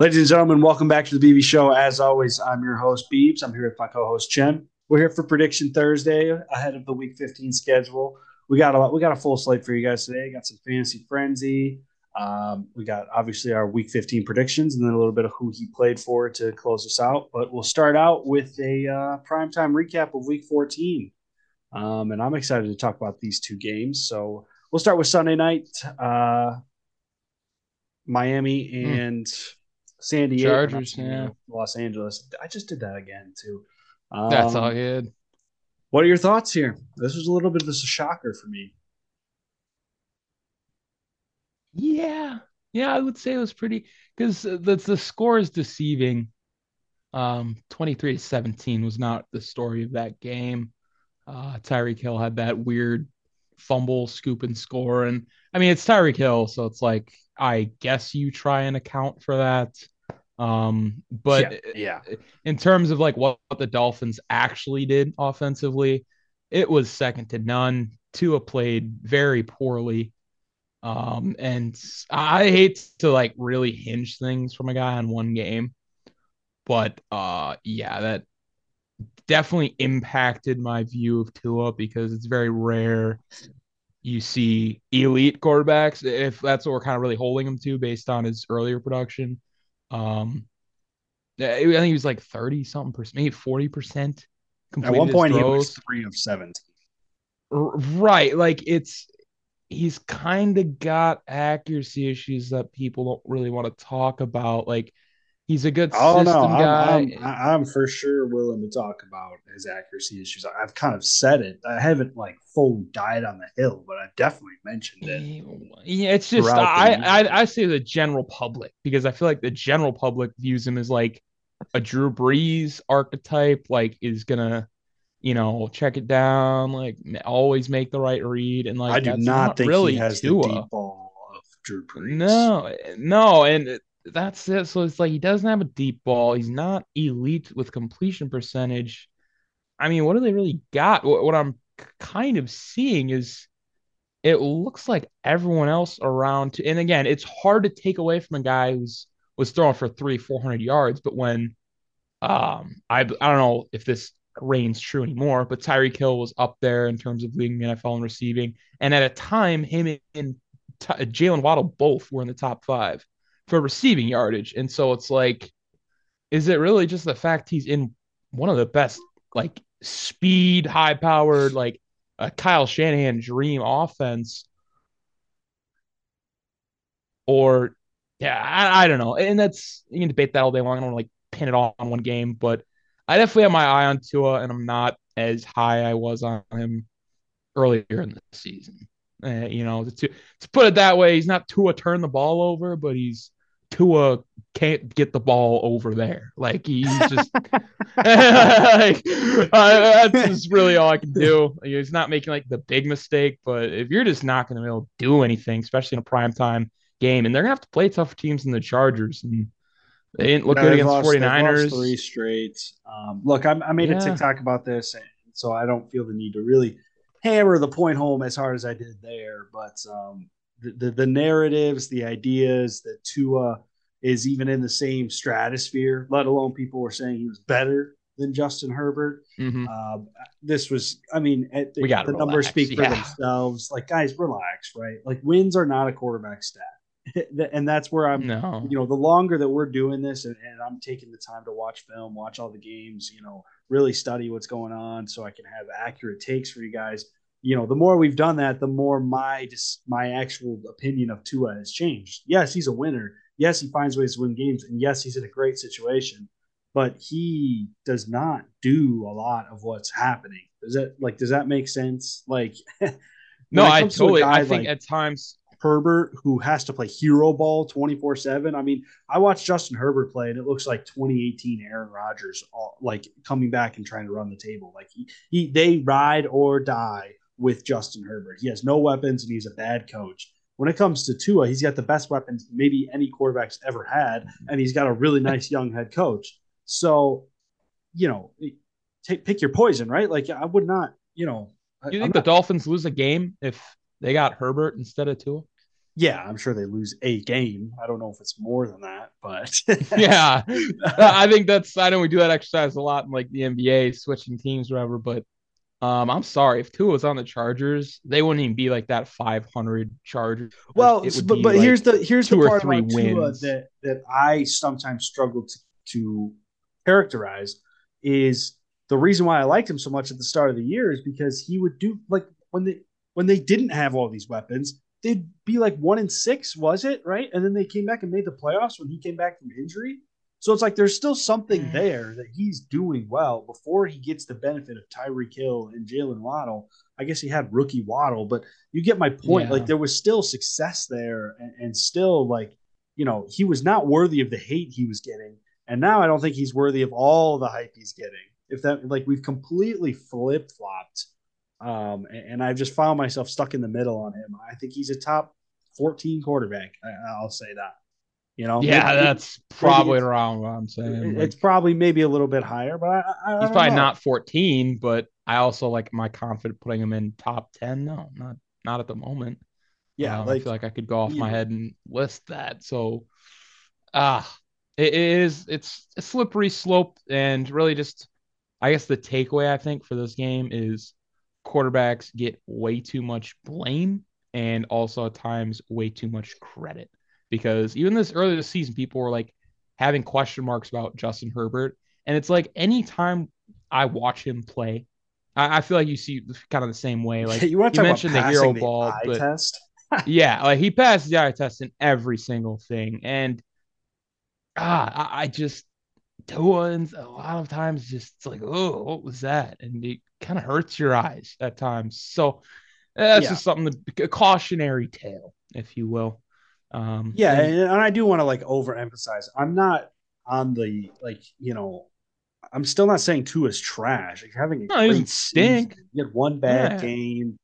Ladies and gentlemen, welcome back to the BB Show. As always, I'm your host, Beebs. I'm here with my co-host Chen. We're here for Prediction Thursday ahead of the Week 15 schedule. We got a lot, we got a full slate for you guys today. Got some fantasy frenzy. Um, we got obviously our Week 15 predictions, and then a little bit of who he played for to close us out. But we'll start out with a uh, primetime recap of Week 14, um, and I'm excited to talk about these two games. So we'll start with Sunday night. Uh, Miami Hmm. and San Diego, Chargers, San Diego, yeah. Los Angeles. I just did that again too. Um, That's all good. What are your thoughts here? This was a little bit of a shocker for me. Yeah. Yeah, I would say it was pretty because the the score is deceiving. Um, 23 to 17 was not the story of that game. Uh, Tyreek Hill had that weird fumble, scoop, and score. And I mean, it's Tyreek Hill, so it's like, I guess you try and account for that. Um, but yeah, in terms of like what, what the Dolphins actually did offensively, it was second to none. Tua played very poorly. Um, and I hate to like really hinge things from a guy on one game, but uh, yeah, that definitely impacted my view of Tua because it's very rare you see elite quarterbacks if that's what we're kind of really holding him to based on his earlier production. Um, I think he was like 30 something percent, maybe 40 percent. at one point he was three of seventeen. Right. Like it's he's kind of got accuracy issues that people don't really want to talk about. Like he's a good Oh system no. I'm, I'm, I'm for sure willing to talk about his accuracy issues. I've kind of said it. I haven't like full died on the hill, but I've definitely mentioned it. yeah, it's just I. I I say the general public because I feel like the general public views him as like a Drew Brees archetype, like is gonna you know check it down, like always make the right read, and like I do that's not think really he has Tua. the deep ball of Drew Brees. No, eh, no, and eh, that's it. So it's like he doesn't have a deep ball. He's not elite with completion percentage. I mean, what do they really got? What, what I'm kind of seeing is it looks like everyone else around. To, and again, it's hard to take away from a guy who's was throwing for three, four hundred yards. But when um, I I don't know if this reigns true anymore, but Tyreek Hill was up there in terms of leading the NFL in receiving, and at a time, him and T- Jalen Waddle both were in the top five for receiving yardage. And so it's like, is it really just the fact he's in one of the best, like speed, high powered, like a Kyle Shanahan dream offense? Or, yeah, I, I don't know. And that's, you can debate that all day long. I don't want to like pin it all on one game, but I definitely have my eye on Tua, and I'm not as high I was on him earlier in the season. Uh, you know, to, to put it that way, he's not Tua turn the ball over, but he's Tua can't get the ball over there. Like he's just like uh, that's just really all I can do. Like, he's not making like the big mistake, but if you're just not going to be able to do anything, especially in a primetime game, and they're gonna have to play tough teams in the Chargers, and they didn't look Yeah, good they've against lost- they've 49ers. three straight. Um, look, I, I made Yeah. a TikTok about this, and so I don't feel the need to really hammer the point home as hard as I did there. But um, the, the the narratives, the ideas that Tua is even in the same stratosphere, let alone people were saying he was better than Justin Herbert. Mhm. Um, this was, I mean, the, the numbers speak for yeah. themselves. Like, guys, relax, right? Like, wins are not a quarterback stat, and that's where I'm No, you know, the longer that we're doing this and, and I'm taking the time to watch film, watch all the games, you know, really study what's going on so I can have accurate takes for you guys. You know, the more we've done that, the more my just my actual opinion of Tua has changed. Yes, he's a winner. Yes, he finds ways to win games, and yes, he's in a great situation. But he does not do a lot of what's happening. Does that like? Does that make sense? Like, no, I comes to totally. I think like- at times Herbert, who has to play hero ball 24 7. I mean, I watched Justin Herbert play, and it looks like 2018 Aaron Rodgers, all, like coming back and trying to run the table. Like, he, he, they ride or die with Justin Herbert. He has no weapons, and he's a bad coach. When it comes to Tua, he's got the best weapons maybe any quarterback's ever had, and he's got a really nice young head coach. So, you know, take pick your poison, right? Like, I would not, you know. Do you I'm think not- the Dolphins lose a game if they got Herbert instead of Tua? Yeah, I'm sure they lose a game. I don't know if it's more than that, but yeah, I think that's. I know we do that exercise a lot in like the NBA, switching teams, or whatever. But um, I'm sorry if Tua was on the Chargers, they wouldn't even be like that 500 Chargers. Well, but but like here's the here's the part about. Tua that that I sometimes struggle to, to characterize is the reason why I liked him so much at the start of the year is because he would do like when they when they didn't have all these weapons, they'd be like one in six, was it right? And then they came back and made the playoffs when he came back from injury. So it's like there's still something mm. there that he's doing well before he gets the benefit of Tyreek Hill and Jalen Waddle. I guess he had rookie Waddle, but you get my point. Yeah. Like there was still success there, and, and still like you know he was not worthy of the hate he was getting, and now I don't think he's worthy of all the hype he's getting. If that like we've completely flip flopped um, and, and, I've just found myself stuck in the middle on him. I think he's a top 14 quarterback. I, will say that. You know, yeah, maybe, that's probably around what I'm saying. It's like, probably maybe a little bit higher, but I, I he's probably know. not 14. But I also like my confident putting him in top 10. No, not not at the moment. Yeah, um, like, I feel like I could go off my head and list that. So, ah, uh, it is it's a slippery slope, and really just, I guess the takeaway I think for this game is quarterbacks get way too much blame and also at times way too much credit because even this early this season, people were like having question marks about Justin Herbert. And it's like anytime I watch him play, I, I feel like you see kind of the same way. Like you, you mentioned the hero the ball, but test? yeah, like he passed the eye test in every single thing. And ah, I, I just ones a lot of times just like, oh, what was that? And it kind of hurts your eyes at times. So that's yeah. just something to, a cautionary tale, if you will. Um, yeah, and, and I do want to like overemphasize. I'm not on the like you know. I'm still not saying Tua is trash. Like having a no, great stink. Season. You had one bad yeah. game.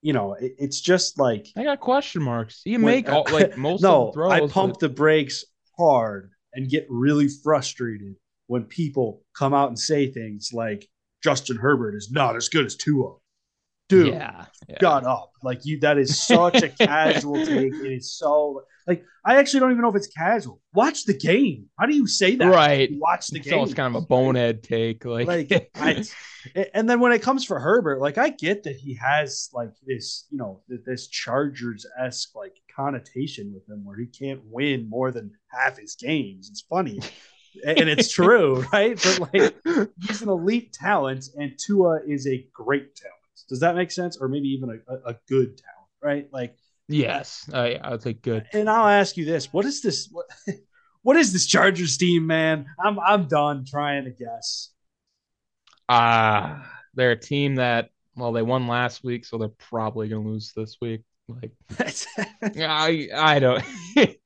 You know, it, it's just like I got question marks. You make all, like most no, of the throws. I pump but... the brakes hard and get really frustrated when people come out and say things like Justin Herbert is not as good as Tua. Dude, yeah, yeah. got up. Like you that is such a casual take. It is so like I actually don't even know if it's casual. Watch the game. How do you say that? Right. Watch the it's game. It's kind of a bonehead take. Like, like I, and then when it comes for Herbert, like I get that he has like this, you know, this Chargers esque like connotation with him where he can't win more than half his games. It's funny and it's true, right? But like he's an elite talent, and Tua is a great talent. Does that make sense? Or maybe even a, a, good talent, right? Like yes, I I say good. And I'll ask you this: what is this? What, what is this Chargers team, man? I'm I'm done trying to guess. Ah, uh, they're a team that well, they won last week, so they're probably gonna lose this week. Like, I I don't. it,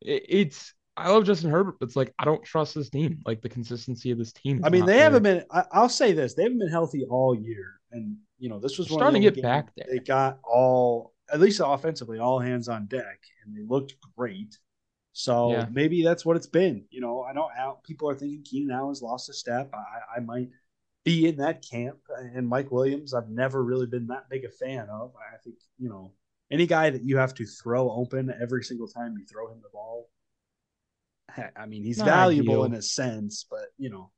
it's I love Justin Herbert, but it's like I don't trust this team. Like the consistency of this team. I mean, they there. haven't been. I, will say this: they haven't been healthy all year, and you know this was starting to get back there. They got all, at least offensively, all hands on deck, and they looked great. So yeah. maybe that's what it's been. You know, I know Al, people are thinking Keenan Allen's lost a step. I, I might be in that camp, uh, and Mike Williams, I've never really been that big a fan of. I think you know any guy that you have to throw open every single time you throw him the ball I mean, he's Not valuable ideal. in a sense, but you know,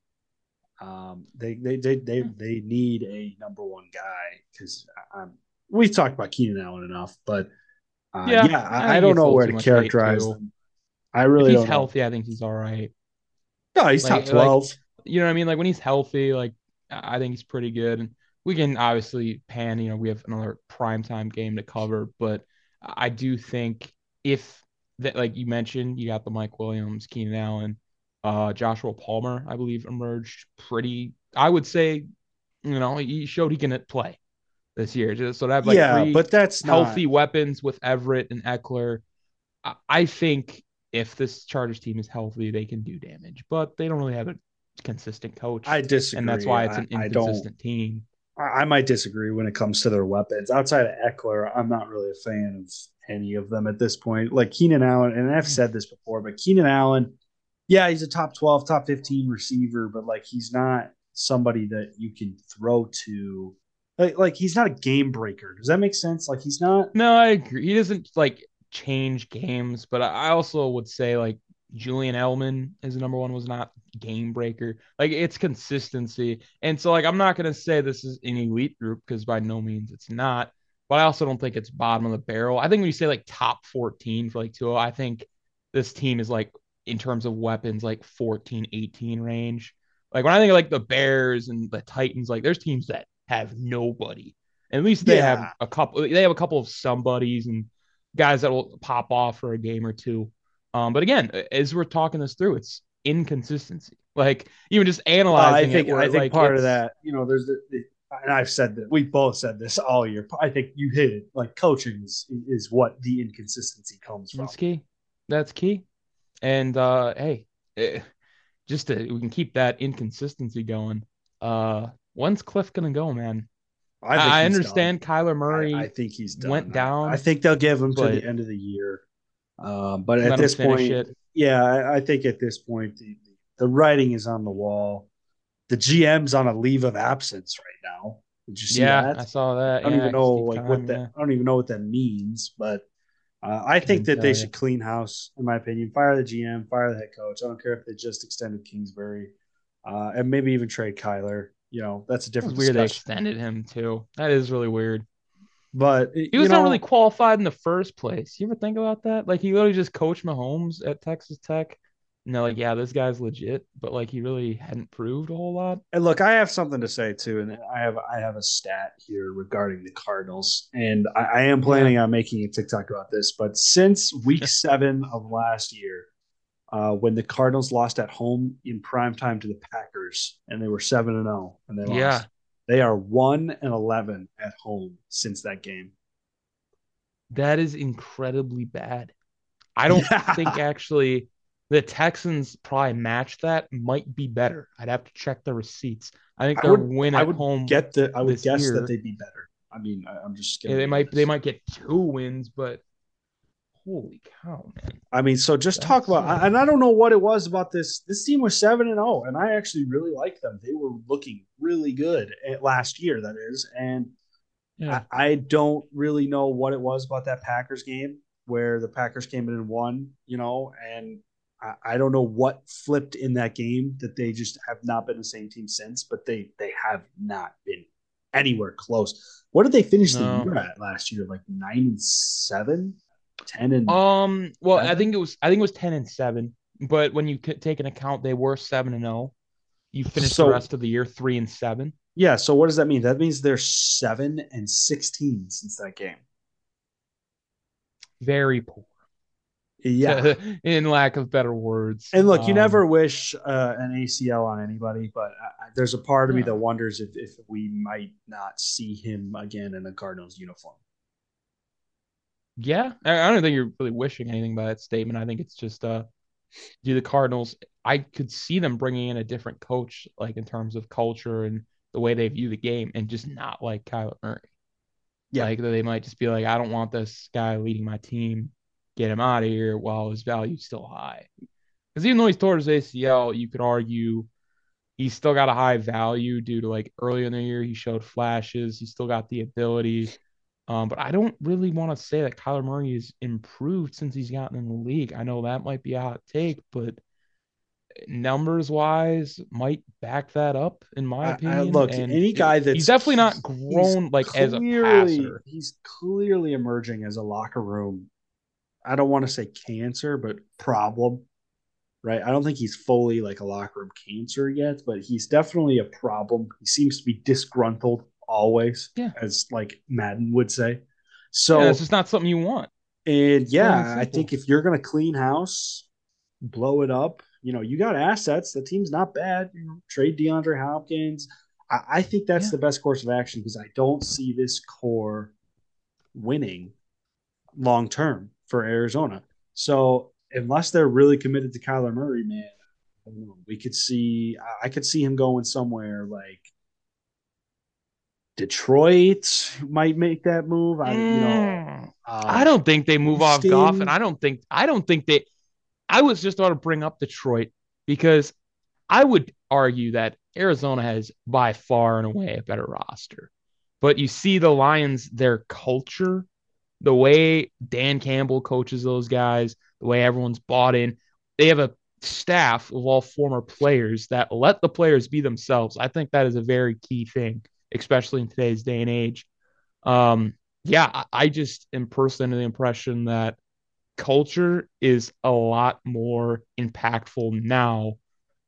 um, they they they they they need a number one guy because um, we've talked about Keenan Allen enough, but uh, yeah, yeah, I, I don't know where to characterize him. I really if he's healthy. Know. I think he's all right. No, he's like, top twelve. Like, you know what I mean? Like when he's healthy, like I think he's pretty good. And we can obviously pan. You know, we have another primetime game to cover, but I do think if that like you mentioned, you got the Mike Williams, Keenan Allen, uh, Joshua Palmer, I believe, emerged pretty. I would say, you know, he showed he can play this year. Just so to have like yeah, but that's healthy not... weapons with Everett and Ekeler. I, I think if this Chargers team is healthy, they can do damage, but they don't really have a consistent coach. I disagree, and that's why it's an inconsistent team. I might disagree when it comes to their weapons. Outside of Ekeler, I'm not really a fan of any of them at this point. Like Keenan Allen, and I've said this before, but Keenan Allen, yeah, he's a top 12, top 15 receiver, but like he's not somebody that you can throw to. Like, like he's not a game breaker. Does that make sense? Like he's not. No, I agree. He doesn't like change games, but I also would say like Julian Edelman is number one was not game breaker. Like it's consistency. And so like I'm not gonna say this is an elite group because by no means it's not. But I also don't think it's bottom of the barrel. I think when you say like top 14 for like 2 I think this team is like in terms of weapons, like 14, 18 range. Like when I think of like the Bears and the Titans, like there's teams that have nobody. And at least they yeah. have a couple they have a couple of somebodies and guys that will pop off for a game or two. Um, but again, as we're talking this through, it's inconsistency. Like even just analyzing I think it, I think like part of that, you know, there's the, the, and I've said that we both said this all year. I think you hit it. Like coaching is is what the inconsistency comes from. That's key. That's key. And uh hey, eh, just to, we can keep that inconsistency going. Uh when's Cliff gonna go, man? I, I understand done. Kyler Murray. I, I, think he's done. went down. I think they'll give him to the end of the year. Um, but at this point, it. yeah, I, I, think at this point the, the writing is on the wall. The GM's on a leave of absence right now. Did you see yeah, that? I saw that. I don't yeah, even know like time, what that. Yeah. I don't even know what that means, but uh, I think that they should clean house, in my opinion. Fire the GM, fire the head coach. I don't care if they just extended Kingsbury, uh, and maybe even trade Kyler. You know, that's a different. weird they extended him too. That is really weird. But he was know, not really qualified in the first place. You ever think about that? Like he literally just coached Mahomes at Texas Tech. And they're like, yeah, this guy's legit, but like he really hadn't proved a whole lot. And look, I have something to say too, and I have I have a stat here regarding the Cardinals, and I, I am planning yeah. on making a TikTok about this. But since Week Seven of last year, uh, when the Cardinals lost at home in prime time to the Packers, and they were seven and zero, oh, and they lost. Yeah. They are one and eleven at home since that game. That is incredibly bad. I don't think actually the Texans probably match that. Might be better. I'd have to check the receipts. I think their win at home. Get the. I would guess year, that they'd be better. I mean, I, am just. Yeah, they might. This. They might get two wins, but holy cow, man! I mean, so just That's talk about. and I don't know what it was about this. This team was seven and zero, oh, and I actually really liked them. They were looking really good at last year. That is, and yeah. I, I don't really know what it was about that Packers game where the Packers came in and won. You know, and I, I don't know what flipped in that game that they just have not been the same team since. But they they have not been anywhere close. What did they finish no. the year at last year? Like nine and seven, 10 and um. Well, seven? I think it was I think it was ten and seven. But when you take an account, they were seven and zero. Oh. You finished so, the rest of the year three and seven. Yeah. So what does that mean? That means they're seven and sixteen since that game. Very poor. Yeah. in lack of better words. And look, you um, never wish uh, an ACL on anybody, but uh, there's a part of yeah. me that wonders if, if we might not see him again in a Cardinals uniform. Yeah. I don't think you're really wishing anything by that statement. I think it's just, uh, do the Cardinals, I could see them bringing in a different coach, like in terms of culture and the way they view the game, and just not like Kyler Murray. Yeah. Like they might just be like, I don't want this guy leading my team get him out of here while his value's still high. Because even though he's toward his ACL, you could argue he's still got a high value due to like earlier in the year he showed flashes. He still got the ability. Um, but I don't really want to say that Kyler Murray has improved since he's gotten in the league. I know that might be a hot take, but numbers wise might back that up in my opinion. I, look, and any guy that's he's definitely not grown like clearly, as a passer. He's clearly emerging as a locker room I don't want to say cancer, but problem. Right. I don't think he's fully like a locker room cancer yet, but he's definitely a problem. He seems to be disgruntled always, yeah. as like Madden would say. So yeah, it's just not something you want. And yeah, I think if you're gonna clean house, blow it up, you know, you got assets. The team's not bad. You know, trade DeAndre Hopkins. I, I think that's yeah. the best course of action because I don't see this core winning long term for Arizona. So unless they're really committed to Kyler Murray, man, I don't know. We could see I could see him going somewhere like Detroit might make that move. I, you know, mm. uh, I don't think they move off Goff, and I don't think I don't think they. I was just about to bring up Detroit because I would argue that Arizona has by far and away a better roster, but you see the Lions, their culture the way Dan Campbell coaches those guys, the way everyone's bought in, they have a staff of all former players that let the players be themselves. I think that is a very key thing, especially in today's day and age. Um, yeah, I just am personally the impression that culture is a lot more impactful now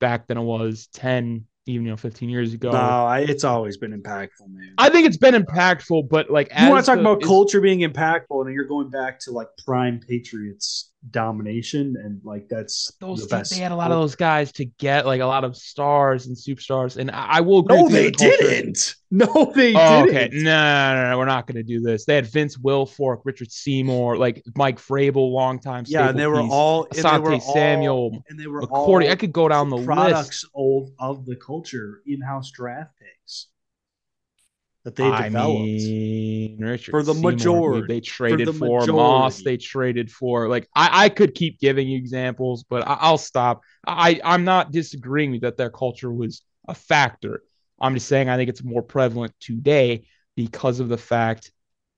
back than it was 10 even you know 15 years ago. No, I, it's always been impactful, man. I think it's been impactful, but like you want to talk the, about culture being impactful, and you're going back to like prime Patriots domination, and like that's those the best. They had a lot of those guys to get like a lot of stars and superstars, and I, I will. no, they the didn't. No, they oh, didn't. Okay, no, no, no, we're not going to do this. They had Vince Wilfork, Richard Seymour, like Mike Vrabel, longtime. Yeah, and they were piece, all Asante Samuel, and they were McCourty. I could go down the products list of, of the culture in-house draft picks that they developed. I mean, Richard for the Seymour, majority. They traded for, the for Moss. They traded for like I, I could keep giving you examples, but I, will stop. I I'm not disagreeing that their culture was a factor. I'm just saying I think it's more prevalent today because of the fact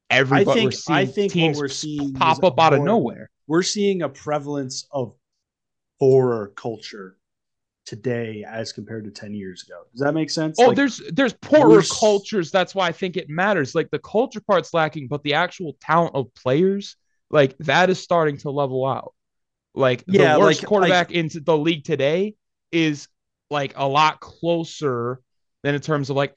everybody I think, we're seeing I think teams we're seeing pop up out of nowhere. We're seeing a prevalence of horror culture today as compared to 10 years ago. Does that make sense? Oh, like, there's there's poorer cultures. That's why I think it matters. Like the culture part's lacking, but the actual talent of players, like that is starting to level out. Like yeah, the worst like, quarterback like, into the league today is like a lot closer than in terms of like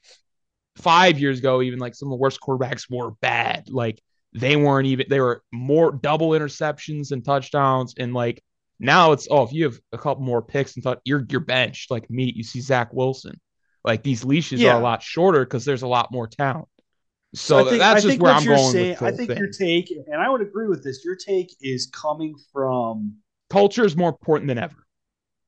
five years ago, even like some of the worst quarterbacks were bad. Like they weren't even they were more double interceptions and touchdowns and like now it's oh, if you have a couple more picks and thought you're you're benched, like me, you see Zach Wilson. Like these leashes yeah. are a lot shorter because there's a lot more talent. So, so think, that's I just where I'm going. Saying, I think thing. your take, and I would agree with this. Your take is coming from culture is more important than ever.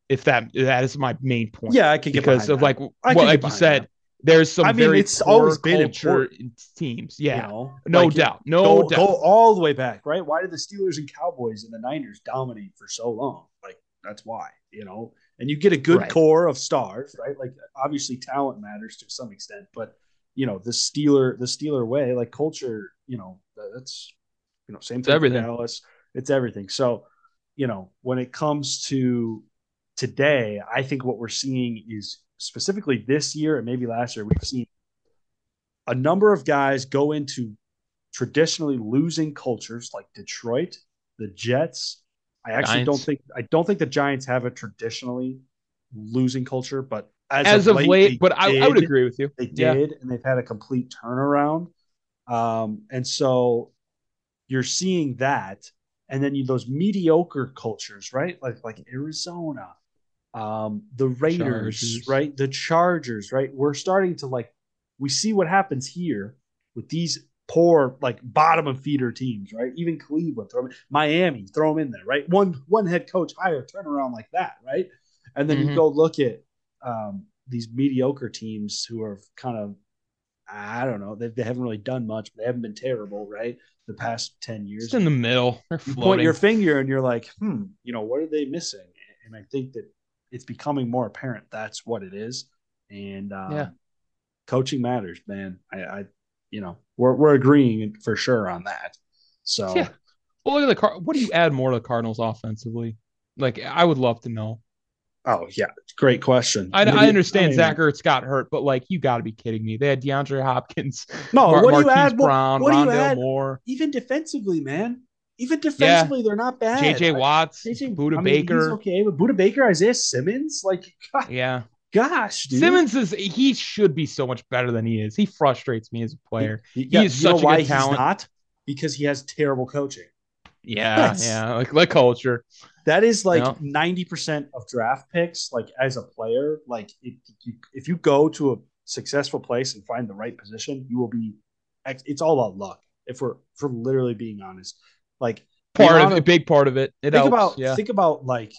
If that that is my main point. Yeah, I could get because of that. like what like you said. That. There's some I mean, it's always been in teams. Yeah, you know? no like, doubt, no go, doubt. Go all the way back, right? Why did the Steelers and Cowboys and the Niners dominate for so long? Like that's why, you know. And you get a good right. core of stars, right? Like obviously talent matters to some extent, but you know the Steeler, the Steeler way, like culture, you know, that's you know same thing. It's Dallas, it's everything. So, you know, when it comes to today, I think what we're seeing is specifically this year and maybe last year, we've seen a number of guys go into traditionally losing cultures like Detroit, the Jets. I actually Giants. don't think I don't think the Giants have a traditionally losing culture, but as, as of, late, late but I, I, would agree with you. They did, yeah. and they've had a complete turnaround. Um, and so you're seeing that, and then you those mediocre cultures, right? Like like Arizona, um, the Raiders, Chargers. right? The Chargers, right? We're starting to like we see what happens here with these poor like bottom of feeder teams, right? Even Cleveland, throw them, Miami, throw them in there, right? One one head coach hire, turnaround like that, right? And then mm-hmm. you go look at um, these mediocre teams who are kind of I don't know, they, they haven't really done much, but they haven't been terrible, right? The past ten years, Just in the middle, you point your finger and you're like, hmm, you know, what are they missing? And I think that it's becoming more apparent that's what it is. And um, yeah, coaching matters, man. I, I, you know, we're we're agreeing for sure on that. So yeah. Well, look at the car. What do you add more to the Cardinals offensively? Like, I would love to know. Oh yeah, great question. I, I understand I mean, Zach Ertz got hurt, but like you got to be kidding me. They had DeAndre Hopkins, no, Mar- what do you add? Brown, what, what do you add? Moore. Even defensively, man. Even defensively, yeah. they're not bad. JJ Watts, JJ, Budda I mean, Baker. okay, but Budda Baker, Isaiah Simmons, like, God, yeah. Gosh, dude. Simmons is he should be so much better than he is. He frustrates me as a player. He, he is such a good talent. not? Because he has terrible coaching. Yeah, That's, yeah, like like culture. That is like ninety percent of draft picks. Like as a player, like if you, if you go to a successful place and find the right position, you will be. It's all about luck. If we're for literally being honest, like part of a big part of it. it think helps, about yeah. think about like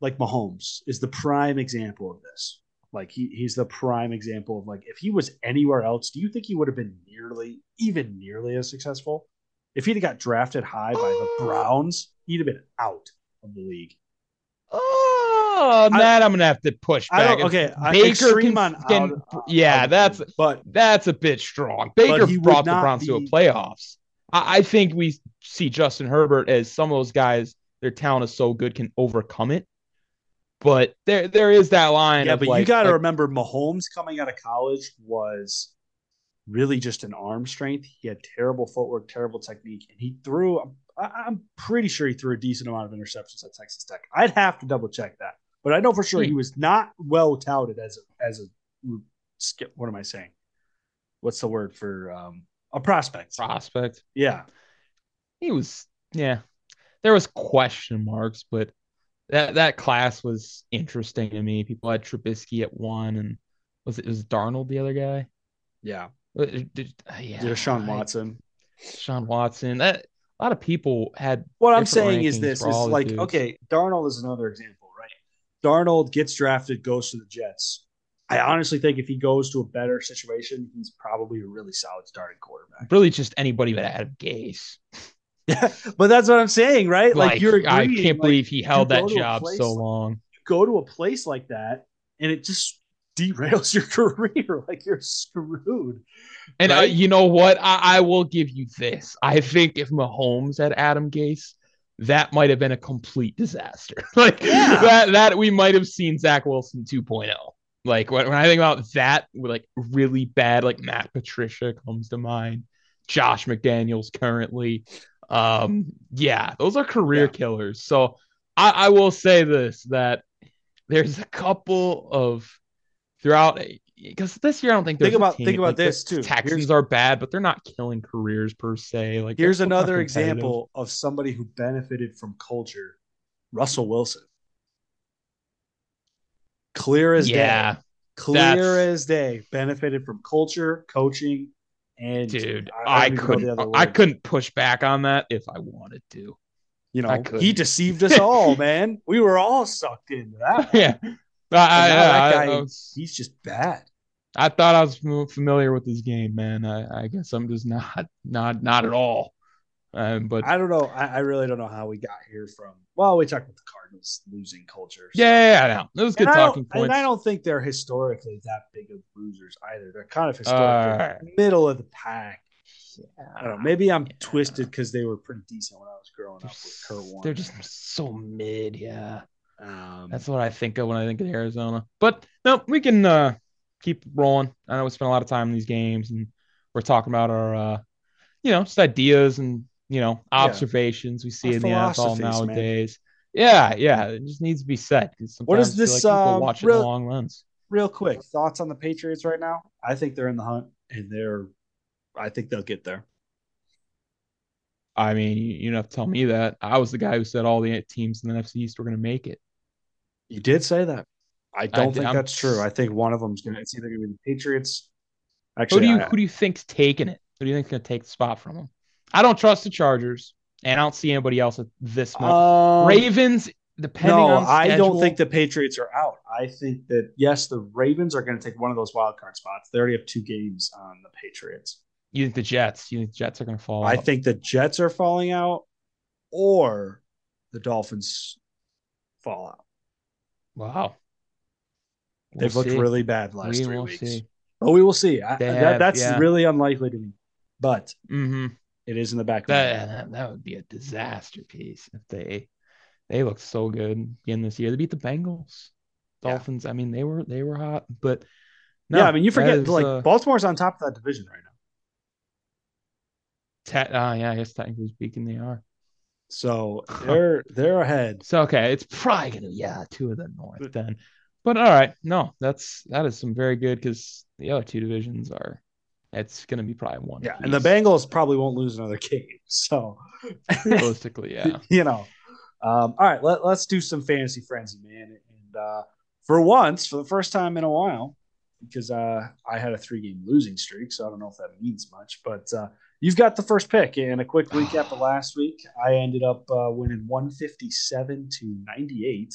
like Mahomes is the prime example of this. Like he he's the prime example of like if he was anywhere else, do you think he would have been nearly even nearly as successful? If he'd have got drafted high by the uh. Browns, he'd have been out of the league. Oh, that I, am gonna have to push back. okay, Baker can, on can yeah, that's but that's a bit strong. Baker brought the Browns be, to a playoffs. I, I think we see Justin Herbert as some of those guys. Their talent is so good can overcome it. But there there is that line. Yeah, but like, you got to like, remember, Mahomes coming out of college was really just an arm strength. He had terrible footwork, terrible technique, and he threw. I, I'm pretty sure he threw a decent amount of interceptions at Texas Tech. I'd have to double check that, but I know for sure he Hmm. was not well touted as a, as a skip. What am I saying? What's the word for um, a prospect? prospect. Yeah, He was yeah. There was question marks, but that that class was interesting to me. People had Trubisky at one, and was it was Darnold the other guy? yeah. Uh, did- uh, Yeah, Deshaun I- Watson. Sean Watson. That a lot of people had What I'm saying is this: is like dudes. okay, Darnold is another example, right? Darnold gets drafted, goes to the Jets. I honestly think if he goes to a better situation, he's probably a really solid starting quarterback. really just anybody but Adam Gase. Yeah, but that's what I'm saying, right? Like, Like, you're I can't like, believe he held that job so long. you go to a place like that, and it just derails your career. Like you're screwed. And uh, right? you know what? I, I will give you this. I think if Mahomes had Adam Gase, that might have been a complete disaster. like Yeah. that, that we might have seen Zach Wilson 2.0. Like when, when I think about that, like really bad, like Matt Patricia comes to mind, Josh McDaniels currently. Um, yeah, those are career Yeah. killers. So I, I will say this that there's a couple of throughout because this year I don't think Think about- think about like, this, too. Texans Here's- are bad, but they're not killing careers per se. Like Here's another example of somebody who benefited from culture. Russell Wilson. Clear as day. Yeah, Clear that's- as day. Benefited from culture, coaching, and dude, I I, don't even know the couldn't. I couldn't push back on that if I wanted to. You know, he deceived us all, man. We were all sucked into that. yeah, I, that guy- I He's just bad. I thought I was familiar with this game, man. I, I guess I'm just not, not, not at all. Um, but I don't know. I, I really don't know how we got here from. Well, we talked about the Cardinals losing culture. so- yeah, yeah, I know. It was good And talking points. And I don't think they're historically that big of losers either. They're kind of historically Uh, middle of the pack. I don't know. Maybe I'm Yeah. twisted because they were pretty decent when I was growing They're, up with Kurt Warner. they're just so mid. Yeah. um, That's what I think of when I think of Arizona. But no, we can uh, keep rolling. I know we spent a lot of time in these games, and we're talking about our, uh, you know, just ideas and you know observations we see Our in the NFL philosophies, man. nowadays. Yeah, yeah, it just needs to be said. What is I this, like um, watch real- long lens. real quick thoughts on the Patriots right now? I think they're in the hunt, and they're. I think they'll get there. I mean, you, you don't have to tell me that. I was the guy who said all the teams in the NFC East were going to make it. You did say that. I don't did- think I'm- that's true. I think one of them's gonna. It's either gonna be the Patriots. Actually, Who do you I- who do you think's taking it? Who do you think's going to take the spot from them? I don't trust the Chargers, and I don't see anybody else at this moment. um, Ravens, depending no, on I don't think the Patriots are out. I think that yes, the Ravens are going to take one of those wild card spots. They already have two games on the Patriots. you think the Jets. You think the Jets are going to fall I out? think the Jets are falling out, or the Dolphins fall out. Wow. They've We'll looked see. really bad last We three weeks. see. But we will see. I, that, have, that's yeah. really unlikely to me, but hmm it is in the back of That, that that would be a disaster piece if they they look so good again this year. They beat the Bengals, Yeah. Dolphins. I mean, they were they were hot, but no, yeah, I mean, you forget is, like uh, Baltimore's on top of that division right now. te- uh, yeah, I guess technically speaking, they are. So they're they're ahead. So okay, it's probably gonna yeah two of the North then. But all right, no, that's that is some very good because the other two divisions are. It's gonna be probably one. Yeah, and the. Bengals probably won't lose another game. So realistically, yeah. you know. Um, all right, let, let's do some fantasy frenzy, man. And uh, for once, for the first time in a while, because uh, I had a three game losing streak, so I don't know if that means much, but uh, you've got the first pick. And a quick recap of last week, I ended up uh, winning 157 to 98.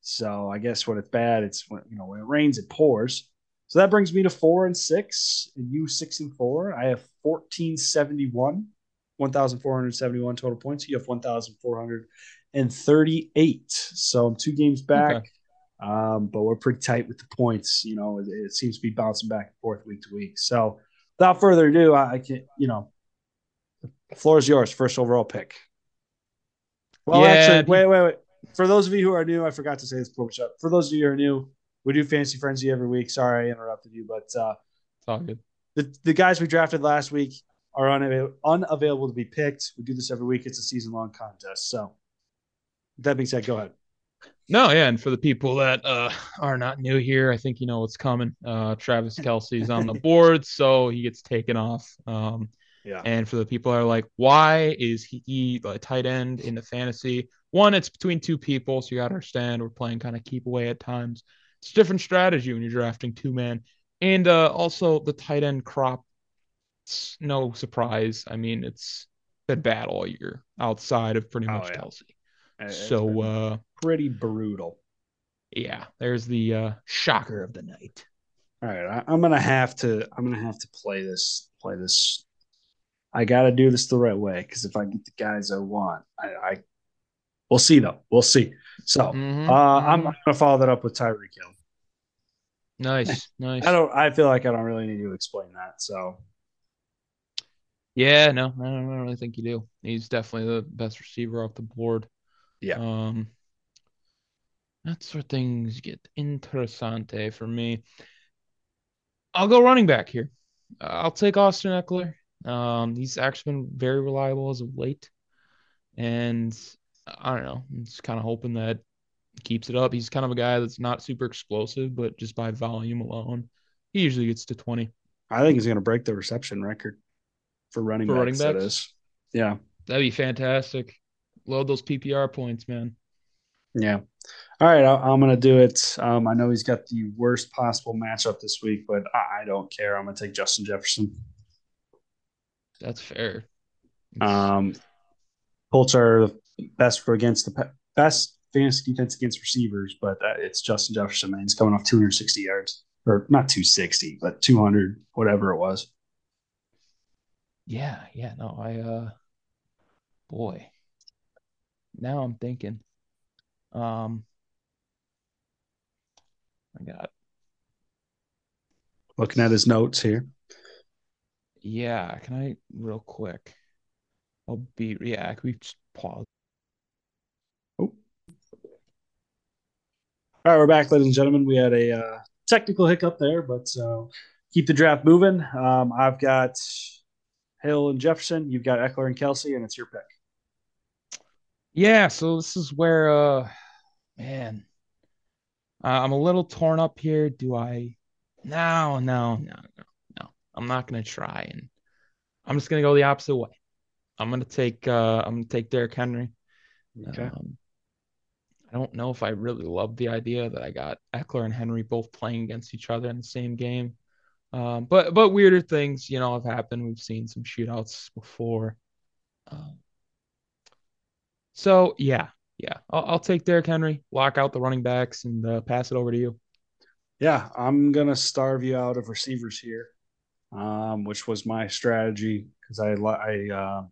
So I guess when it's bad, it's when you know when it rains, it pours. So that brings me to four and six, and you six and four. I have 1471. 1,471 total points. You have 1,438. So I'm two games back, Okay. um, but we're pretty tight with the points. You know, it, it seems to be bouncing back and forth week to week. So without further ado, I, I can, you know, floor is yours. First overall pick. Well, Yeah, actually, wait, wait, wait. For those of you who are new, I forgot to say this before we shut. For those of you who are new, we do fantasy frenzy every week. Sorry, I interrupted you, but uh, It's all good. the the guys we drafted last week are unavail- unavailable to be picked. We do this every week. It's a season long contest. So, that being said, go ahead. No, yeah, and for the people that uh, are not new here, I think you know what's coming. Uh, Travis Kelce's on the board, so he gets taken off. Um, Yeah. and for the people that are like, why is he a tight end in the fantasy? One, it's between two people, so you got to understand we're playing kind of keep away at times. It's a different strategy when you're drafting two man, and uh, also the tight end crop. It's no surprise. I mean, it's been bad all year outside of pretty Oh, much yeah. Kelce. It's So uh, pretty brutal. yeah, there's the uh, shocker of the night. All right, I, I'm gonna have to. I'm gonna have to play this. Play this. I got to do this the right way because if I get the guys I want, I, I we'll see though. We'll see. So Mhm, uh, I'm. I'm gonna follow that up with Tyreek Hill. Nice, nice. I don't. I feel like I don't really need to explain that. So Yeah, no, I don't, I don't really think you do. He's definitely the best receiver off the board. Yeah. Um, that's where things get interessante for me. I'll go running back here. Uh, I'll take Austin Ekeler. Um, he's actually been very reliable as of late, and I don't know. I'm just kind of hoping that keeps it up. He's kind of a guy that's not super explosive, but just by volume alone, he usually gets to 20. I think he's gonna break the reception record for running For backs. running backs? Yeah. That'd be fantastic. Load those PPR points, man. Yeah. All right, I, I'm gonna do it. Um, I know he's got the worst possible matchup this week, but I, I don't care. I'm gonna take Justin Jefferson. That's fair. Um, Colts are the best for against the best fantasy defense against receivers, but uh, it's Justin Jefferson. Man, he's coming off 260 yards, or not 260, but 200, whatever it was. yeah, yeah. No, I uh, boy. Now I'm thinking. Um, I got Looking at his notes here. yeah. Can I real quick? I'll be yeah. Can we just pause? All right, we're back, ladies and gentlemen. We had a uh, technical hiccup there, but uh, keep the draft moving. Um, I've got Hill and Jefferson. You've got Ekeler and Kelce, and it's your pick. Yeah. So this is where uh, man, uh, I'm a little torn up here. Do I? No, no, no, no, no. I'm not gonna try, and I'm just gonna go the opposite way. I'm gonna take uh, I'm gonna take Derrick Henry. Okay. Um, I don't know if I really love the idea that I got Ekeler and Henry both playing against each other in the same game. Um, but but weirder things, you know, have happened. We've seen some shootouts before. Um, so yeah, yeah, I'll, I'll take Derrick Henry, lock out the running backs, and uh, pass it over to you. Yeah, I'm gonna starve you out of receivers here, um, which was my strategy because I I uh,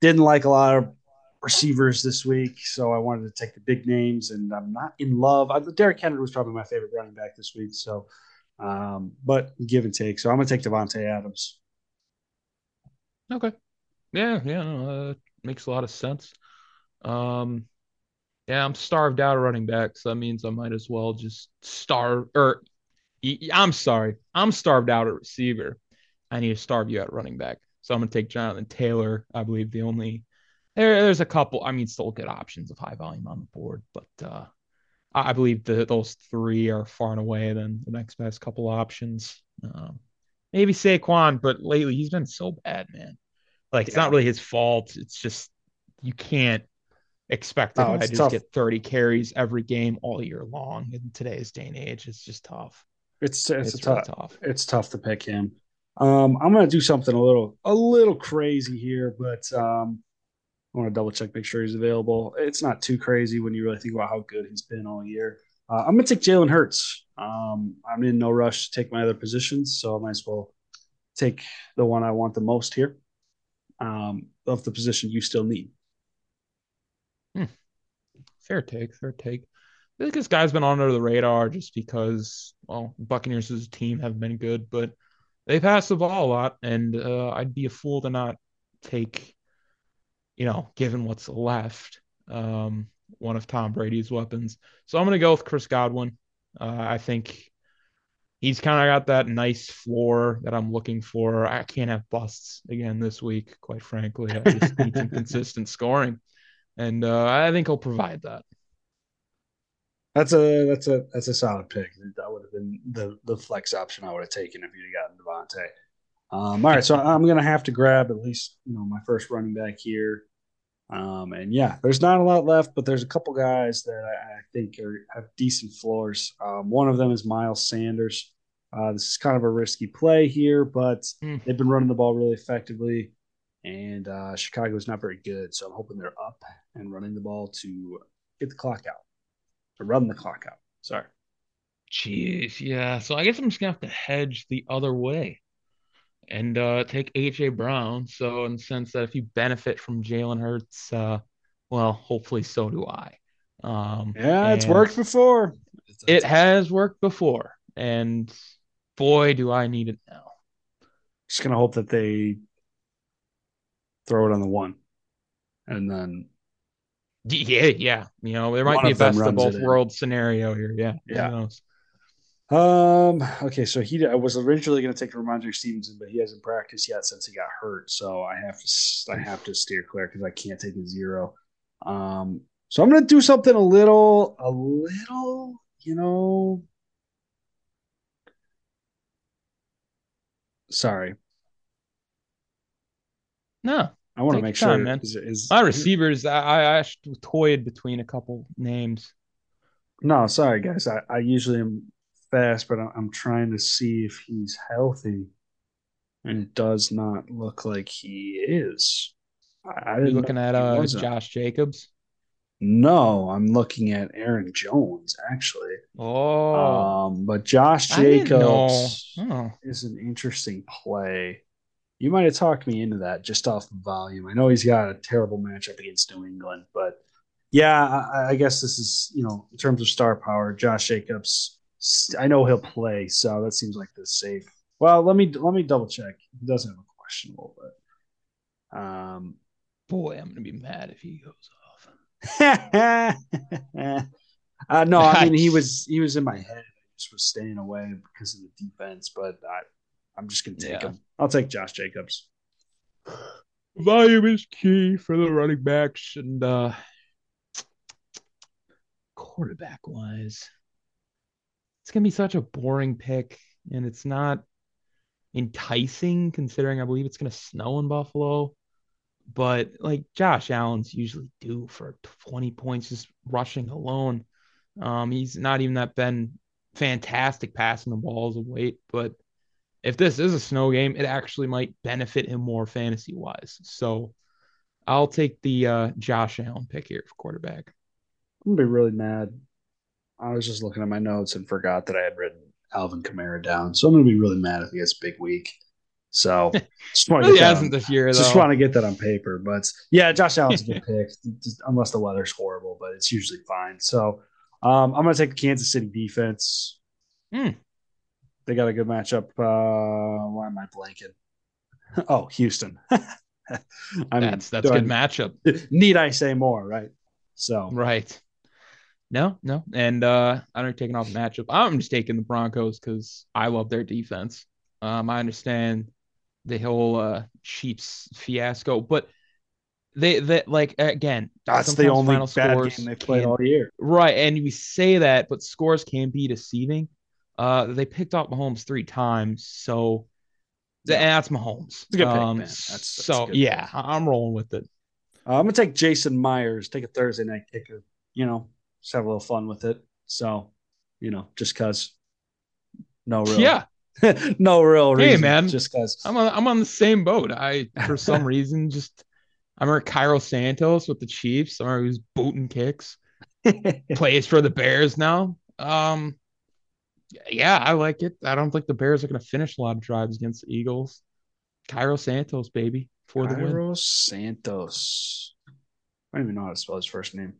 didn't like a lot of receivers this week, so I wanted to take the big names, and I'm not in love. I, Derrick Henry was probably my favorite running back this week, so um, but give and take. So I'm gonna take Davante Adams. Okay. Yeah, yeah, no, uh, makes a lot of sense. Um, yeah, I'm starved out of running back, so that means I might as well just starve. Or, I'm sorry, I'm starved out at receiver. I need to starve you at running back, so I'm gonna take Jonathan Taylor. I believe the only there, there's a couple. I mean, still good options of high volume on the board, but uh, I believe that those three are far and away than the next best couple options. Um, maybe Saquon, but lately he's been so bad, man. Like it's Yeah. not really his fault. It's just you can't expect the guy it's to just get 30 carries every game all year long in today's day and age. It's just tough. It's it's, It's, really tough. tough. It's tough to pick him. Um, I'm gonna do something a little a little crazy here, but um, I want to double check, make sure he's available. It's not too crazy when you really think about how good he's been all year. Uh, I'm gonna take Jalen Hurts. Um, I'm in no rush to take my other positions, so I might as well take the one I want the most here. Um, of the position you still need. Fair take, fair take. I think this guy's been on under the radar just because, well, Buccaneers as a team have been good, but they pass the ball a lot, and uh, I'd be a fool to not take, you know, given what's left, um, one of Tom Brady's weapons. So I'm going to go with Chris Godwin. Uh, I think he's kind of got that nice floor that I'm looking for. I can't have busts again this week, quite frankly. I just need some consistent scoring, and uh, I think he'll provide that. That's a that's a that's a solid pick. That would have been the the flex option I would have taken if you'd gotten Davante. Um, all right, so I'm gonna have to grab at least you know my first running back here. Um, and yeah, there's not a lot left, but there's a couple guys that I, I think are, have decent floors. Um, one of them is Miles Sanders. Uh, this is kind of a risky play here, but mm. they've been running the ball really effectively, and uh, Chicago is not very good. So I'm hoping they're up and running the ball to get the clock out, to run the clock out. Sorry. Jeez, yeah. So I guess I'm just gonna have to hedge the other way and uh, take AJ Brown. So in the sense that if you benefit from Jalen Hurts, uh, well, hopefully so do I. Um, yeah, it's worked before. It has worked before, and boy, do I need it now. Just gonna hope that they throw it on the one, and then yeah, yeah, you know there might be a best of both worlds scenario here. Yeah, yeah. Um. Okay. So he I was originally going to take Rhamondre Stevenson, but he hasn't practiced yet since he got hurt. So I have to I have to steer clear because I can't take a zero. Um. So I'm going to do something a little a little you know. Sorry. No. I want to make sure. Time, man. Is, is, My receivers, I, I toyed between a couple names. No, sorry guys. I, I usually am fast, but I'm trying to see if he's healthy, and it does not look like he is. I, Are you looking at uh, Josh Jacobs? No, I'm looking at Aaron Jones actually. Oh, um, but Josh Jacobs oh. is an interesting play. You might have talked me into that just off the volume. I know he's got a terrible matchup against New England, but yeah, I, I guess this is you know in terms of star power, Josh Jacobs I know he'll play, so that seems like the safe. Well, let me let me double check. He doesn't have a questionable, but um, boy, I'm gonna be mad if he goes off. uh, no, I mean he was he was in my head. I just was staying away because of the defense, but I I'm just gonna take yeah. him. I'll take Josh Jacobs. Volume is key for the running backs and uh quarterback wise it's gonna be such a boring pick, and it's not enticing considering I believe it's gonna snow in Buffalo. But like Josh Allen's usually due for 20 points just rushing alone. Um, he's not even that been fantastic passing the balls of weight, but if this is a snow game, it actually might benefit him more fantasy wise. So I'll take the uh, Josh Allen pick here for quarterback. I'm gonna be really mad I was just looking at my notes and forgot that I had written Alvin Kamara down. So I'm going to be really mad if he has a big week. So just want to really hasn't on, this year. Just want to get that on paper. But yeah, Josh Allen's a good pick, unless the weather's horrible, but it's usually fine. So um, I'm going to take the Kansas City defense. Mm. They got a good matchup. Uh, why am I blanking? Oh, Houston. I mean, that's that's a good matchup. Need I say more? Right. So right. No, no. And uh, I don't taking off the matchup. I'm just taking the Broncos because I love their defense. Um, I understand the whole uh, Chiefs fiasco, but they that like again, that's the only bad scores game they played all year. Right, and we say that, but scores can be deceiving. Uh, they picked up Mahomes three times, so yeah. that's Mahomes. It's a good pick, um, man. That's, that's so yeah, pick. I'm rolling with it. Uh, I'm gonna take Jason Myers. Take a Thursday night kicker. You know, just have a little fun with it. So, you know, just cause no real yeah. no real reason. Hey man, just cause I'm on I'm on the same boat. I for some reason just I remember Cairo Santos with the Chiefs. I remember he was booting kicks. Plays for the Bears now. Um yeah, I like it. I don't think the Bears are gonna finish a lot of drives against the Eagles. Cairo Santos, baby, for Cairo the win. Cairo Santos. I don't even know how to spell his first name.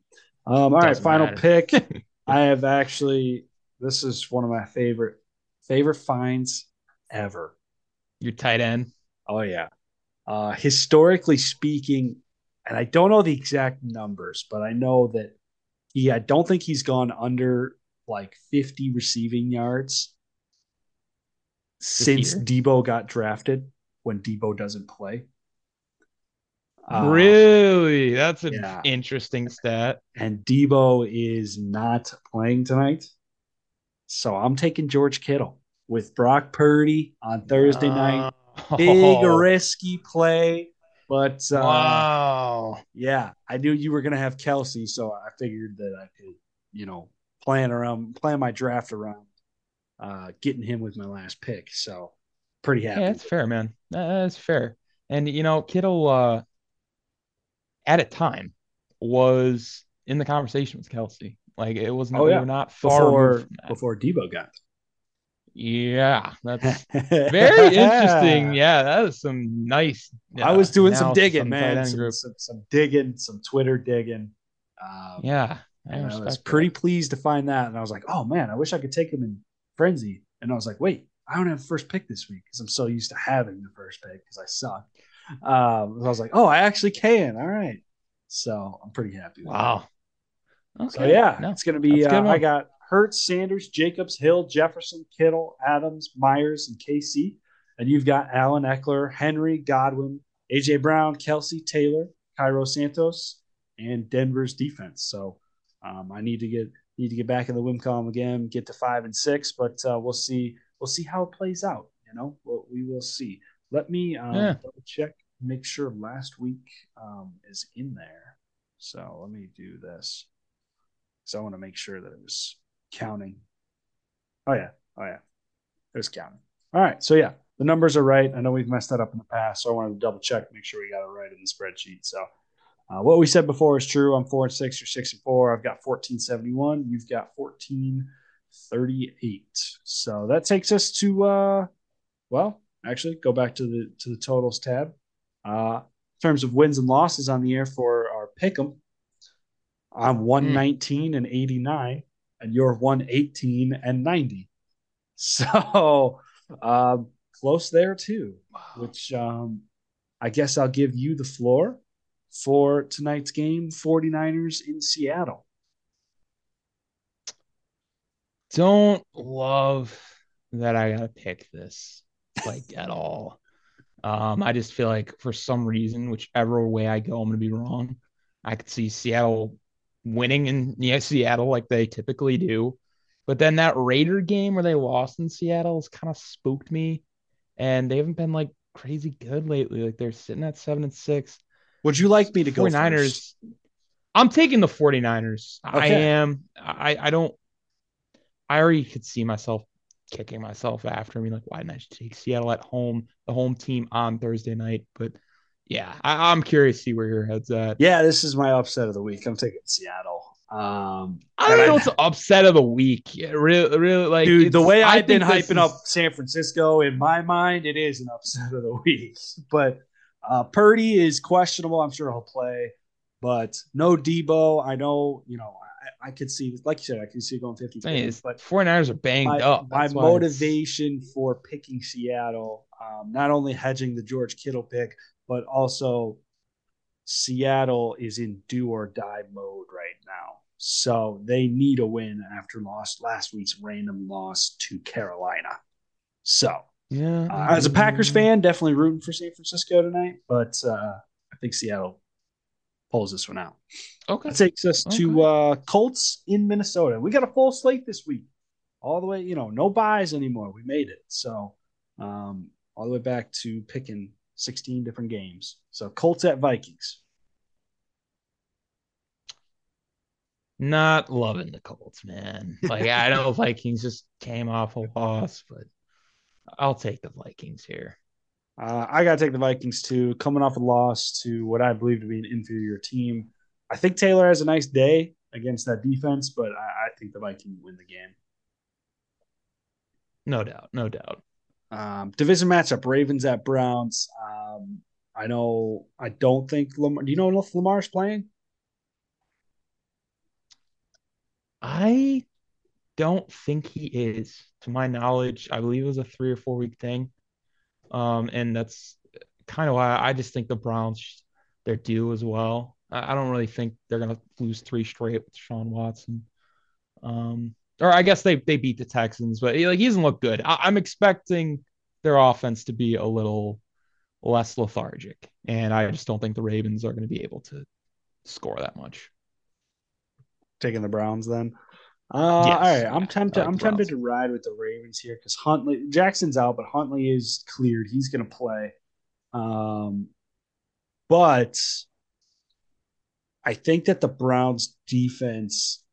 Um, all right, final matter. pick. I have actually this is one of my favorite favorite finds ever. Your tight end. Oh yeah. Uh, historically speaking, and I don't know the exact numbers, but I know that he, I don't think he's gone under like 50 receiving yards since year? Debo got drafted when Debo doesn't play. Uh, really? That's an yeah. interesting stat. And Debo is not playing tonight. So I'm taking George Kittle with Brock Purdy on Thursday uh, night. Big oh. risky play. But uh, wow. Yeah, I knew you were gonna have Kelce. so I figured that I could, you know, plan around plan my draft around uh, getting him with my last pick. So pretty happy. Yeah, that's fair, man. That's fair. And you know, Kittle uh, at a time was in the conversation with Kelce. Like it was not, oh, yeah. we were not far before before Debo got. Yeah, that's very interesting. Yeah, that is some nice. Uh, I was doing some digging, man. Some, some, some, digging, some Twitter digging. Um, yeah, I, I was pretty that. pleased to find that, and I was like, "Oh man, I wish I could take him in frenzy." And I was like, "Wait, I don't have first pick this week because I'm so used to having the first pick because I suck." Um, I was like, "Oh, I actually can." All right, so I'm pretty happy. wow. That. Okay. So yeah, no, it's gonna be. Uh, I got Hurts, Sanders, Jacobs, Hill, Jefferson, Kittle, Adams, Myers, and KC. And you've got Allen Ekeler, Henry, Godwin, AJ Brown, Kelce, Taylor, Cairo Santos, and Denver's defense. So um, I need to get need to get back in the win column again, get to five and six, but uh, we'll see we'll see how it plays out. You know, we'll, we will see. Let me um, yeah. check, make sure last week um, is in there. So let me do this. So I want to make sure that it was counting. Oh yeah, oh yeah, it was counting. All right, so yeah, the numbers are right. I know we've messed that up in the past, so I wanted to double check, make sure we got it right in the spreadsheet. So uh, what we said before is true. I'm four and six, you're six and four. I've got 1471. You've got 1438. So that takes us to uh, well, actually, go back to the to the totals tab. Uh, in terms of wins and losses on the air for our pick'em, I'm 119 mm. and 89 and you're 118 and 90. So um, close there too, which um, I guess I'll give you the floor for tonight's game 49ers in Seattle. Don't love that I got to pick this like at all. Um, I just feel like for some reason, whichever way I go, I'm going to be wrong. I could see Seattle winning in yeah, Seattle like they typically do. But then that Raider game where they lost in Seattle has kind of spooked me. And they haven't been like crazy good lately. Like they're sitting at seven and six. Would you like me to 49ers, go 49ers? I'm taking the 49ers. Okay. I am. I, I don't I already could see myself kicking myself after. me. like, why didn't I take Seattle at home, the home team on Thursday night? But yeah, I, am curious to see where your head's at. Yeah, this is my upset of the week. I'm taking Seattle. Um, I don't know. It's upset of the week. really, really, like dude. The way I've been hyping is... up San Francisco in my mind, it is an upset of the week. But uh, Purdy is questionable. I'm sure he'll play, but no Debo. I know. You know, I, I could see, like you said, I can see going 50. but 49ers are banged my, up. That's my motivation for picking Seattle, um, not only hedging the George Kittle pick, but also Seattle is in do or die mode right now. So they need a win after lost last week's random loss to Carolina. So yeah, uh, as a Packers fan, definitely rooting for San Francisco tonight, but uh, I think Seattle pulls this one out. Okay, that takes us okay. to uh, Colts in Minnesota. We got a full slate this week, all the way. You know, no byes anymore. We made it. So um, all the way back to picking 16 different games. So Colts at Vikings. Not loving the Colts, man. Like I know Vikings just came off a loss, but I'll take the Vikings here. Uh, I got to take the Vikings too, coming off a loss to what I believe to be an inferior team. I think Taylor has a nice day against that defense, but I, I think the Vikings win the game. No doubt, no doubt. Um, division matchup: Ravens at Browns. Um, I know. I don't think Lamar. Do you know if Lamar's playing? I don't think he is. To my knowledge, I believe it was a three or four week thing. Um, and that's kind of why I just think the Browns they're due as well. I, I don't really think they're gonna lose three straight with Sean Watson. Um, or I guess they they beat the Texans, but he, like he doesn't look good. I, I'm expecting their offense to be a little less lethargic, and I just don't think the Ravens are going to be able to score that much. Taking the Browns then. Uh, yes, all right, I'm tempted. Like I'm tempted to ride with the Ravens here because Huntley Jackson's out, but Huntley is cleared. He's going to play. Um, but I think that the Browns defense.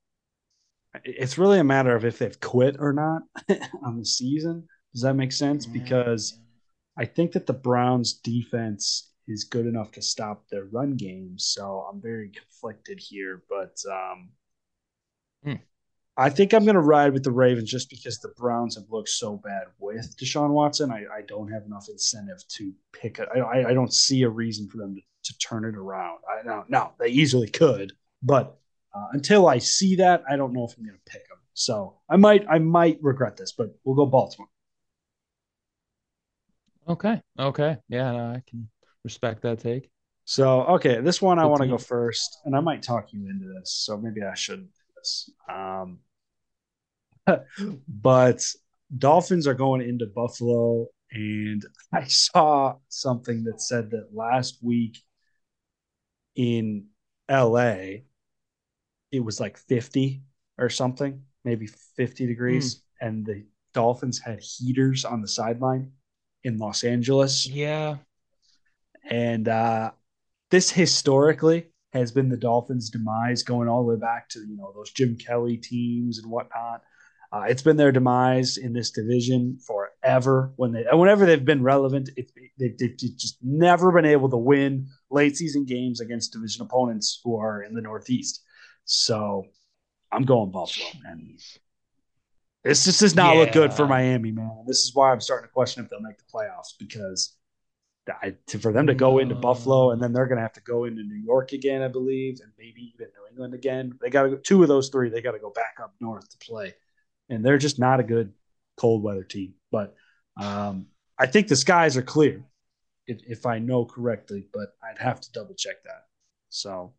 It's really a matter of if they've quit or not on the season. Does that make sense? Because I think that the Browns defense is good enough to stop their run game. So I'm very conflicted here, but um. I think I'm going to ride with the Ravens just because the Browns have looked so bad with Deshaun Watson. I, I don't have enough incentive to pick it. I, I don't see a reason for them to, to turn it around. I don't know. They easily could, but uh, until I see that, I don't know if I'm going to pick them. So I might I might regret this, but we'll go Baltimore. Okay. Okay. Yeah, no, I can respect that take. So okay, this one I want to go first, and I might talk you into this. So maybe I shouldn't do this. Um, but Dolphins are going into Buffalo, and I saw something that said that last week in LA, it was like 50 or something, maybe 50 degrees, mm. and the Dolphins had heaters on the sideline in Los Angeles. Yeah. And uh, this historically has been the Dolphins' demise going all the way back to, you know, those Jim Kelly teams and whatnot. Uh, it's been their demise in this division forever. When they, whenever they've been relevant, it, they, have just never been able to win late season games against division opponents who are in the Northeast. So I'm going Buffalo, and this just does not yeah. look good for Miami, man. This is why I'm starting to question if they'll make the playoffs because I, to, for them to go into Buffalo and then they're going to have to go into New York again, I believe, and maybe even New England again. They got to go two of those three. They got to go back up north to play and they're just not a good cold weather team. But um, I think the skies are clear, if, if, I know correctly. But I'd have to double check that. So,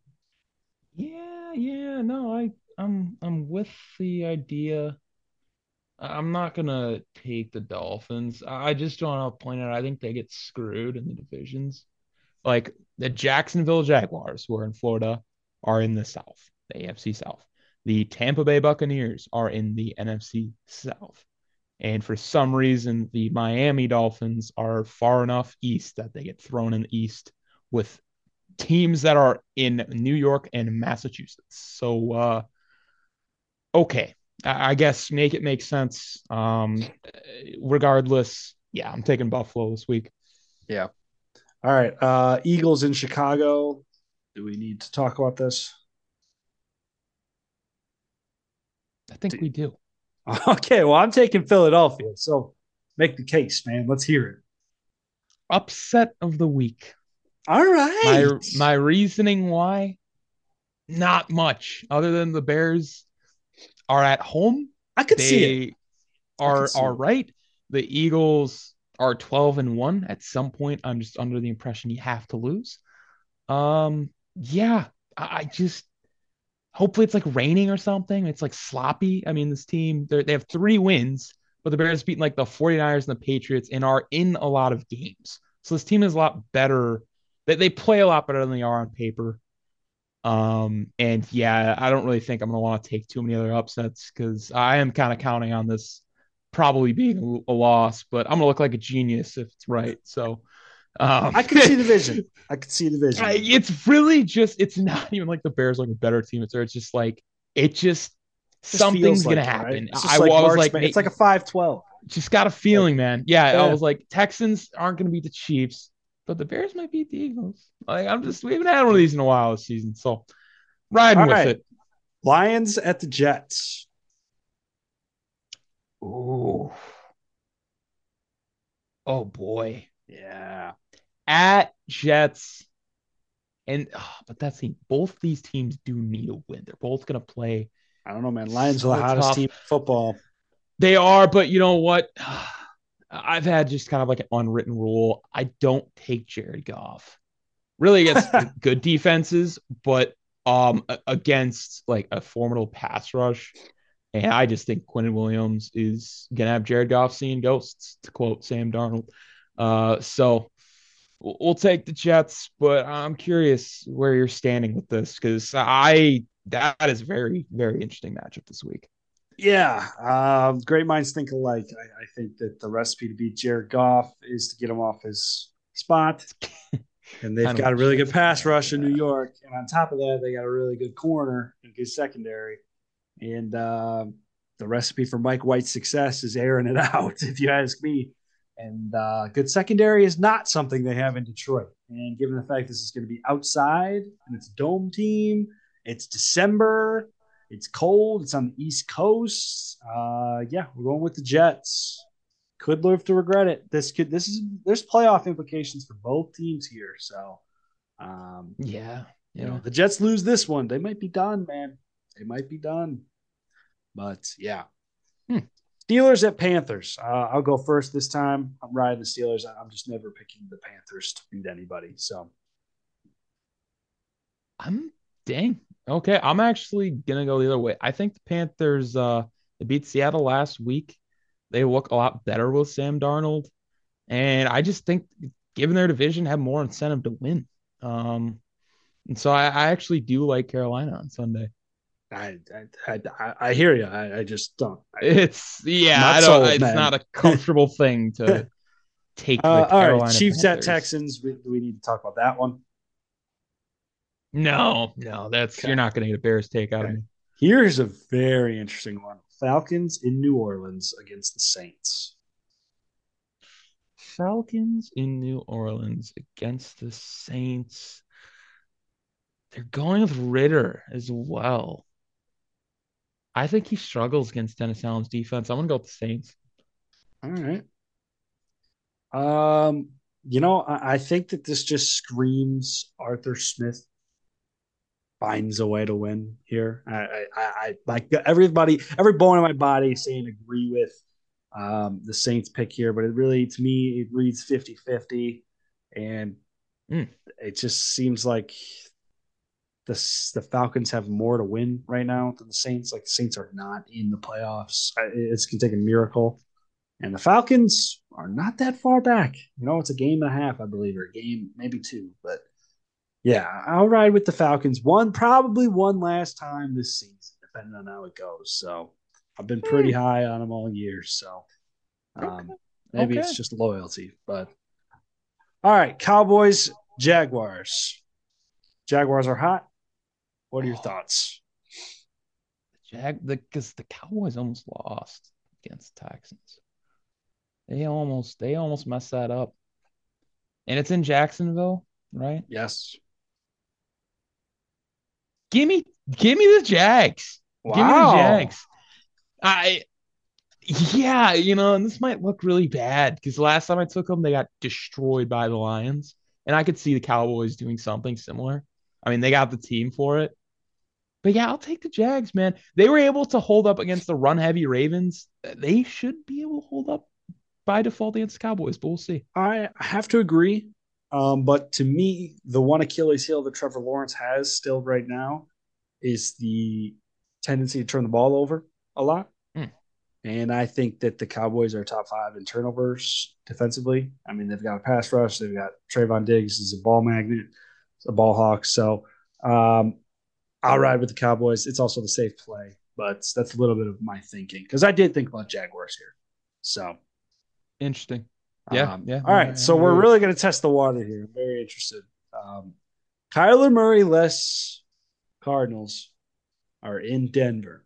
yeah, yeah, no, I, I'm, I'm with the idea. I'm not gonna take the Dolphins. I just want to point out I think they get screwed in the divisions. Like the Jacksonville Jaguars, who are in Florida, are in the South, the AFC South. The Tampa Bay Buccaneers are in the NFC South. And for some reason, the Miami Dolphins are far enough east that they get thrown in the east with teams that are in New York and Massachusetts. So, uh, okay, I guess make it make sense. Um, regardless, yeah, I'm taking Buffalo this week. Yeah. All right. Uh, Eagles in Chicago. Do we need to talk about this? I think we do. Okay, well, I'm taking Philadelphia. So make the case, man. Let's hear it. Upset of the week. All right. My my reasoning why not much other than the Bears are at home. I could they see it. Are are right. The Eagles are 12 and 1 at some point. I'm just under the impression you have to lose. Um yeah, I, I just hopefully it's like raining or something. It's like sloppy. I mean, this team, they have three wins, but the Bears beaten like the 49ers and the Patriots and are in a lot of games. So this team is a lot better. They, they play a lot better than they are on paper. Um, and yeah, I don't really think I'm going to want to take too many other upsets because I am kind of counting on this probably being a, a loss, but I'm going to look like a genius if it's right. So, um, I can see the vision. I can see the vision. It's really just. It's not even like the Bears like a better team. It's it's just like it just, just something's gonna happen. Right? I, like I was like, it's like a five twelve. Just got a feeling, man. Yeah, yeah, I was like, Texans aren't gonna beat the Chiefs, but the Bears might beat the Eagles. Like I'm just we haven't had one of these in a while this season, so riding All with right. it. Lions at the Jets. Ooh. Oh boy. Yeah at Jets. And oh, but that's the both these teams do need a win. They're both gonna play. I don't know, man. Lions so are the hottest tough. team in football. They are, but you know what? I've had just kind of like an unwritten rule. I don't take Jared Goff really against good defenses, but um against like a formidable pass rush. And I just think Quinnen Williams is gonna have Jared Goff seeing ghosts, to quote Sam Darnold. Uh, so we'll take the Jets, but I'm curious where you're standing with this because I that is very very interesting matchup this week. Yeah, uh, great minds think alike. I, I, think that the recipe to beat Jared Goff is to get him off his spot, and they've got a really good pass rush in New York, and on top of that, they got a really good corner and good secondary. And uh, the recipe for Mike White's success is airing it out, if you ask me. And uh, good secondary is not something they have in Detroit. And given the fact this is going to be outside and it's a dome team, it's December, it's cold, it's on the East Coast. Uh, yeah, we're going with the Jets. Could live to regret it. This could this is there's playoff implications for both teams here. So um, yeah, you know, the Jets lose this one, they might be done, man. They might be done. But yeah. Steelers at Panthers. Uh, I'll go first this time. I'm riding the Steelers. I'm just never picking the Panthers to beat anybody. So I'm dang. Okay. I'm actually gonna go the other way. I think the Panthers uh they beat Seattle last week. They look a lot better with Sam Darnold. And I just think given their division have more incentive to win. Um and so I, I actually do like Carolina on Sunday. I I, I, I hear you. I, I, just don't. it's yeah. I don't. Sold, it's man. not a comfortable thing to take. Uh, all right, Chiefs Panthers. at Texans. We, we need to talk about that one. No, no, that's okay. you're not going to get a Bears take out okay. of me. Here's a very interesting one: Falcons in New Orleans against the Saints. Falcons in New Orleans against the Saints. They're going with Ridder as well. I think he struggles against Dennis Allen's defense. I'm gonna go with the Saints. All right. Um, you know, I, I think that this just screams Arthur Smith finds a way to win here. I, I, I like everybody, every bone in my body saying agree with um, the Saints pick here, but it really, to me, it reads 50 50. And mm. it just seems like the the Falcons have more to win right now than the Saints. Like the Saints are not in the playoffs. It's gonna take a miracle, and the Falcons are not that far back. You know, it's a game and a half, I believe, or a game maybe two. But yeah, I'll ride with the Falcons. One probably one last time this season, depending on how it goes. So I've been pretty hmm. high on them all year. So um, okay. maybe okay. it's just loyalty, but all right, Cowboys, Jaguars. Jaguars are hot. What are your thoughts? The Jag because the, the Cowboys almost lost against the Texans. They almost they almost messed that up. And it's in Jacksonville, right? Yes. Give me give me the Jags. Wow. Give me the Jags. I yeah, you know, and this might look really bad because last time I took them, they got destroyed by the Lions. And I could see the Cowboys doing something similar. I mean, they got the team for it. But yeah, I'll take the Jags, man. They were able to hold up against the run heavy Ravens. They should be able to hold up by default against the Cowboys, but we'll see. I have to agree. Um, but to me, the one Achilles heel that Trevor Lawrence has still right now is the tendency to turn the ball over a lot. Mm. And I think that the Cowboys are top five in turnovers defensively. I mean, they've got a pass rush. They've got Trevon Diggs is a ball magnet, a ball hawk. So um, I'll ride with the Cowboys. It's also the safe play, but that's a little bit of my thinking because I did think about Jaguars here. So interesting. Yeah. Um, yeah. All right. So we're really going to test the water here. I'm very interested. Um, Kyler Murray less Cardinals are in Denver.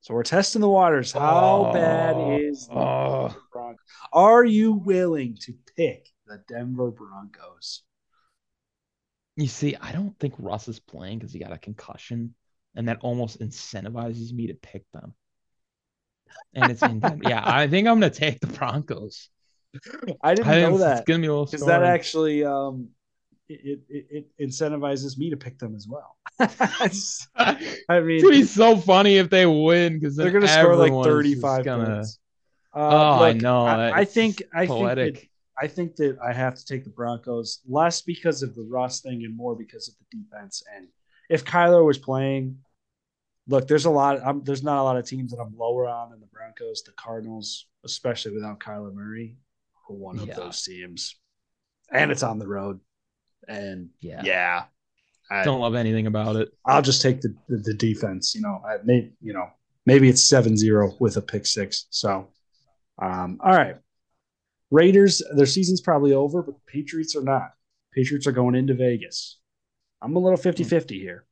So we're testing the waters. How oh, bad is the oh. Broncos? Are you willing to pick the Denver Broncos? You see, I don't think Russ is playing because he got a concussion, and that almost incentivizes me to pick them. And it's in yeah, I think I'm gonna take the Broncos. I didn't I know that. It's gonna be a little because that actually um it, it, it incentivizes me to pick them as well. I mean, it'd be so funny if they win because they're going to score like 35 gonna, points. Uh, oh, look, I know. I, I think I poetic. think I think that I have to take the Broncos less because of the Russ thing and more because of the defense. And if Kyler was playing, look, there's a lot. I'm, there's not a lot of teams that I'm lower on than the Broncos. The Cardinals, especially without Kyler Murray, are one of those teams, and it's on the road. And yeah, yeah, I don't love anything about it. I'll just take the the, the defense. You know, I may you know maybe it's 7-0 with a pick six. So, um, all right. Raiders, their season's probably over, but Patriots are not. Patriots are going into Vegas. I'm a little 50 50 here.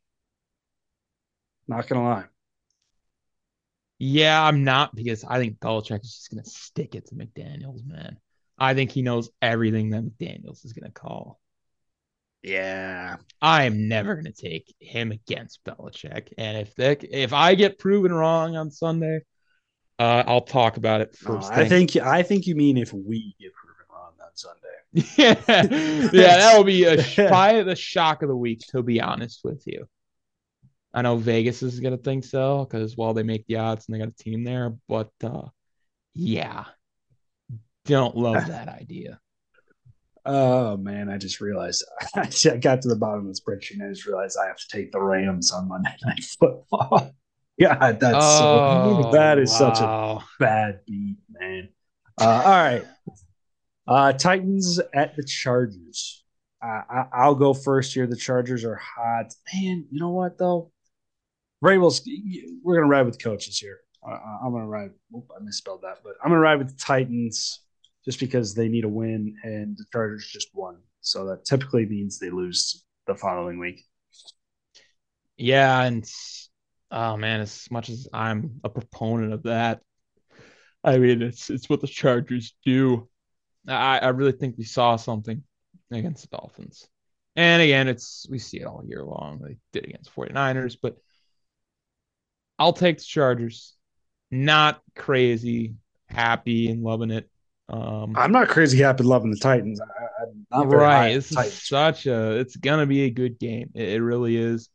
Not going to lie. Yeah, I'm not because I think Belichick is just going to stick it to McDaniels, man. I think he knows everything that McDaniels is going to call. Yeah. I am never going to take him against Belichick. And if they, if I get proven wrong on Sunday, uh, I'll talk about it first. I think I think you mean if we get proven wrong on Sunday. yeah, yeah, that will be a probably the shock of the week. To be honest with you, I know Vegas is gonna think so because well they make the odds and they got a team there, but uh, yeah, don't love that idea. Oh man, I just realized I got to the bottom of the spreadsheet and I just realized I have to take the Rams on Monday Night Football. God, that's oh, so, that is wow. such a bad beat, man. Uh, all right, uh, Titans at the Chargers. Uh, I, will go first here. The Chargers are hot, man. You know what though? Vrabel's. We're gonna ride with coaches here. Uh, I'm gonna ride. Oop, I misspelled that, but I'm gonna ride with the Titans just because they need a win, and the Chargers just won, so that typically means they lose the following week. Yeah, and oh man, as much as I'm a proponent of that, I mean it's it's what the Chargers do. I, I really think we saw something against the Dolphins. And again, it's we see it all year long. They did against 49ers, but I'll take the Chargers. Not crazy, happy and loving it. Um, I'm not crazy happy loving the Titans. I, right. This is such a. It's gonna be a good game. It, it really is.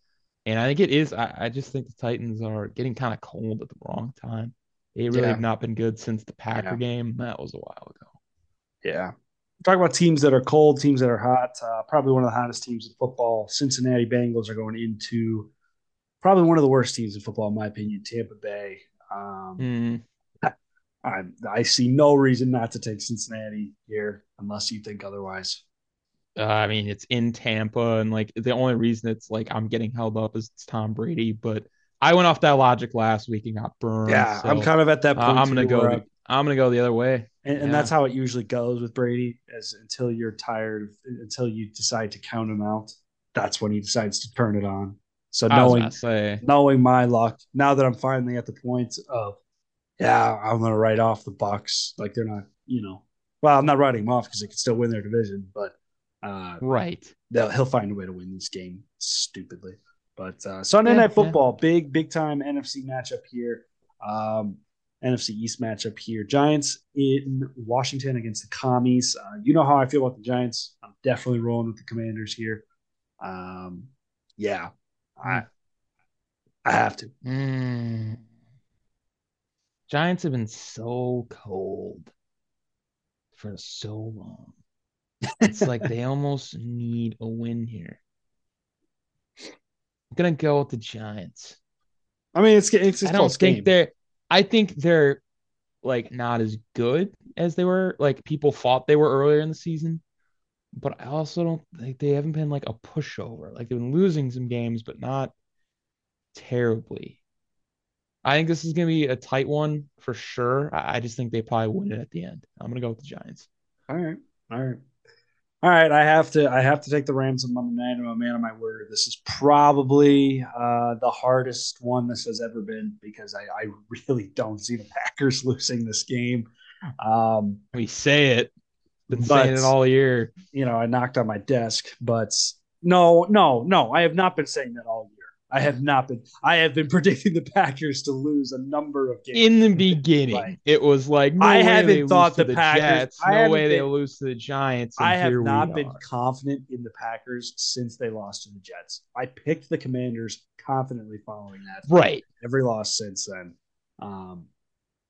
And I think it is. I, I just think the Titans are getting kind of cold at the wrong time. They really yeah. have not been good since the Packer yeah. game. That was a while ago. Yeah. Talk about teams that are cold, teams that are hot. Uh, probably one of the hottest teams in football. Cincinnati Bengals are going into probably one of the worst teams in football, in my opinion. Tampa Bay. Um, mm. I, I see no reason not to take Cincinnati here unless you think otherwise. Uh, I mean, it's in Tampa, and like the only reason it's like I'm getting held up is it's Tom Brady. But I went off that logic last week and got burned. Yeah, so, I'm kind of at that point. Uh, I'm gonna go. The, I'm gonna go the other way, and, and yeah. that's how it usually goes with Brady. As until you're tired, until you decide to count him out, that's when he decides to turn it on. So knowing knowing my luck, now that I'm finally at the point of, yeah, I'm gonna write off the Bucs. Like they're not, you know, well, I'm not writing them off because they can still win their division, but uh, right. He'll find a way to win this game stupidly. But uh, Sunday yeah, Night Football, yeah. big, big time NFC matchup here. Um, NFC East matchup here. Giants in Washington against the Commies. Uh, you know how I feel about the Giants. I'm definitely rolling with the Commanders here. Um, yeah, I. I have to. Mm. Giants have been so cold for so long. It's like they almost need a win here. I'm gonna go with the Giants. I mean, it's it's. I don't think game. they're. I think they're like not as good as they were. Like people thought they were earlier in the season, but I also don't think they haven't been like a pushover. Like they've been losing some games, but not terribly. I think this is gonna be a tight one for sure. I, I just think they probably win it at the end. I'm gonna go with the Giants. All right, all right. All right, I have to. I have to take the Rams night. I'm a man of my word. This is probably uh, the hardest one this has ever been because I, I really don't see the Packers losing this game. Um, we say it, been but, saying it all year. You know, I knocked on my desk, but no, no, no. I have not been saying that all year. I have not been. I have been predicting the Packers to lose a number of games. In the beginning, right. it was like no I haven't thought the, the, Packers. Jets, no way been, they lose to the Giants. I have not been confident in the Packers since they lost to the Jets. I picked the Commanders confidently following that. Right. Every loss since then. Um,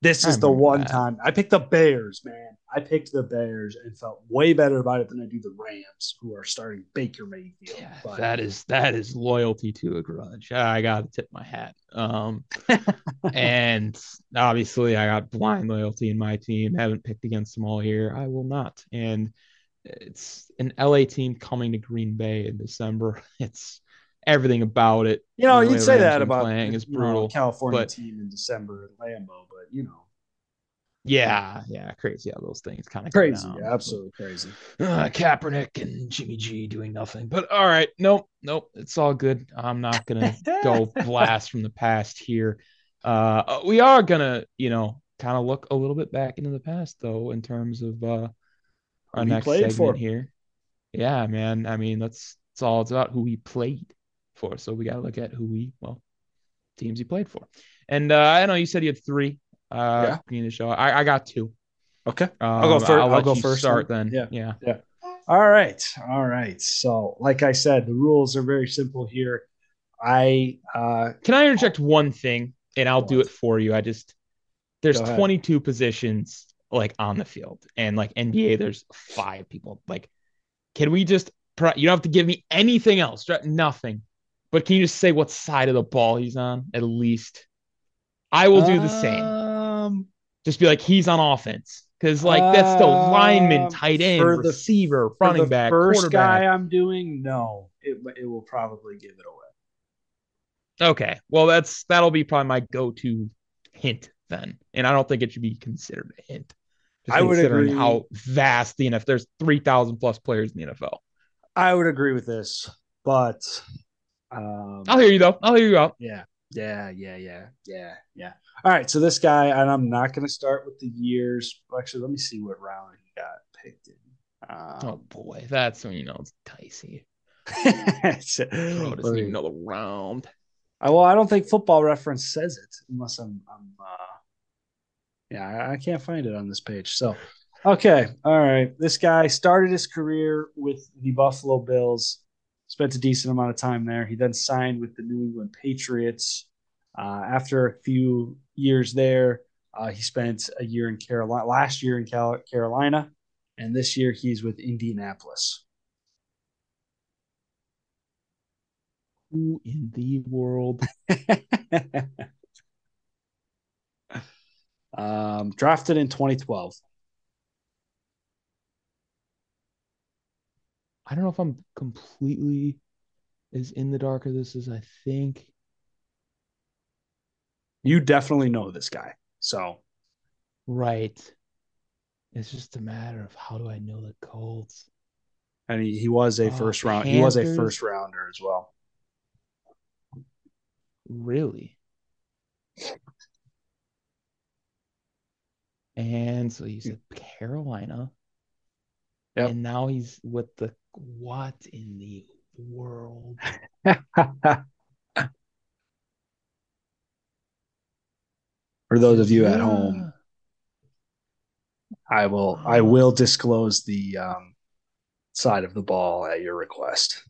This is the one that. time I picked the Bears, man. I picked the Bears and felt way better about it than I do the Rams, who are starting Baker Mayfield. Yeah, But that is that is loyalty to a grudge. I got to tip my hat. Um, and obviously I got blind loyalty in my team. Haven't picked against them all year. I will not. And it's an LA team coming to Green Bay in December. It's everything about it. you know, you'd say that about playing is know, brutal, California but- team in December at Lambeau, but you know, Yeah, yeah, crazy how those things kind of crazy, absolutely crazy. uh, Kaepernick and Jimmy G doing nothing. But all right, nope, nope, it's all good. I'm not gonna go blast from the past here. Uh, we are gonna, you know, kind of look a little bit back into the past though, in terms of uh, our Who next segment here. Yeah, man. I mean, that's it's all it's about who we played for. So we got to look at who we well teams he played for. And uh, I know you said you had three. Uh, Yeah. the show. I, I got two. Okay. Um, I'll go 1st I'll let go first Start then. then. Yeah. yeah. All right. All right. So, like I said, the rules are very simple here. I uh Can I interject one thing and I'll do it for you? I just there's 22 positions like on the field and like NBA there's five people. Like can we just you don't have to give me anything else, nothing. But can you just say what side of the ball he's on at least? I will do the same. Um, Just be like he's on offense cuz like that's still lineman, Um, tight end, for the- receiver, for running the back, first guy I'm doing, no, it it will probably give it away. Okay. Well, that's that'll be probably my go-to hint then, and I don't think it should be considered a hint. Just I would agree. how vast the NFL. There's three thousand plus players in the NFL. I would agree with this, but um, I'll hear you though. I'll hear you out. yeah, yeah, yeah, yeah, yeah, yeah. All right, so this guy, and I'm not going to start with the years. Actually, let me see what round he got picked in. Oh Um, boy, that's when you know it's dicey. Bro let doesn't even know the round. I, well, I don't think Football Reference says it unless I'm, I'm uh, yeah, I, I can't find it on this page. So, okay, all right. This guy started his career with the Buffalo Bills, spent a decent amount of time there. He then signed with the New England Patriots. Uh, after a few years there, uh, he spent a year in Carolina, last year in Cal- Carolina, and this year he's with Indianapolis. Who in the world? um, drafted in 2012. I don't know if I'm completely as in the dark of this as I think. You definitely know this guy. So Right. It's just a matter of how do I know the Colts? and he, he was a Uh, first round. He was a first rounder as well. Really? And so he's at Carolina. Yep. And now he's with the what in the world? For those of you at home, I will I will disclose the um, side of the ball at your request.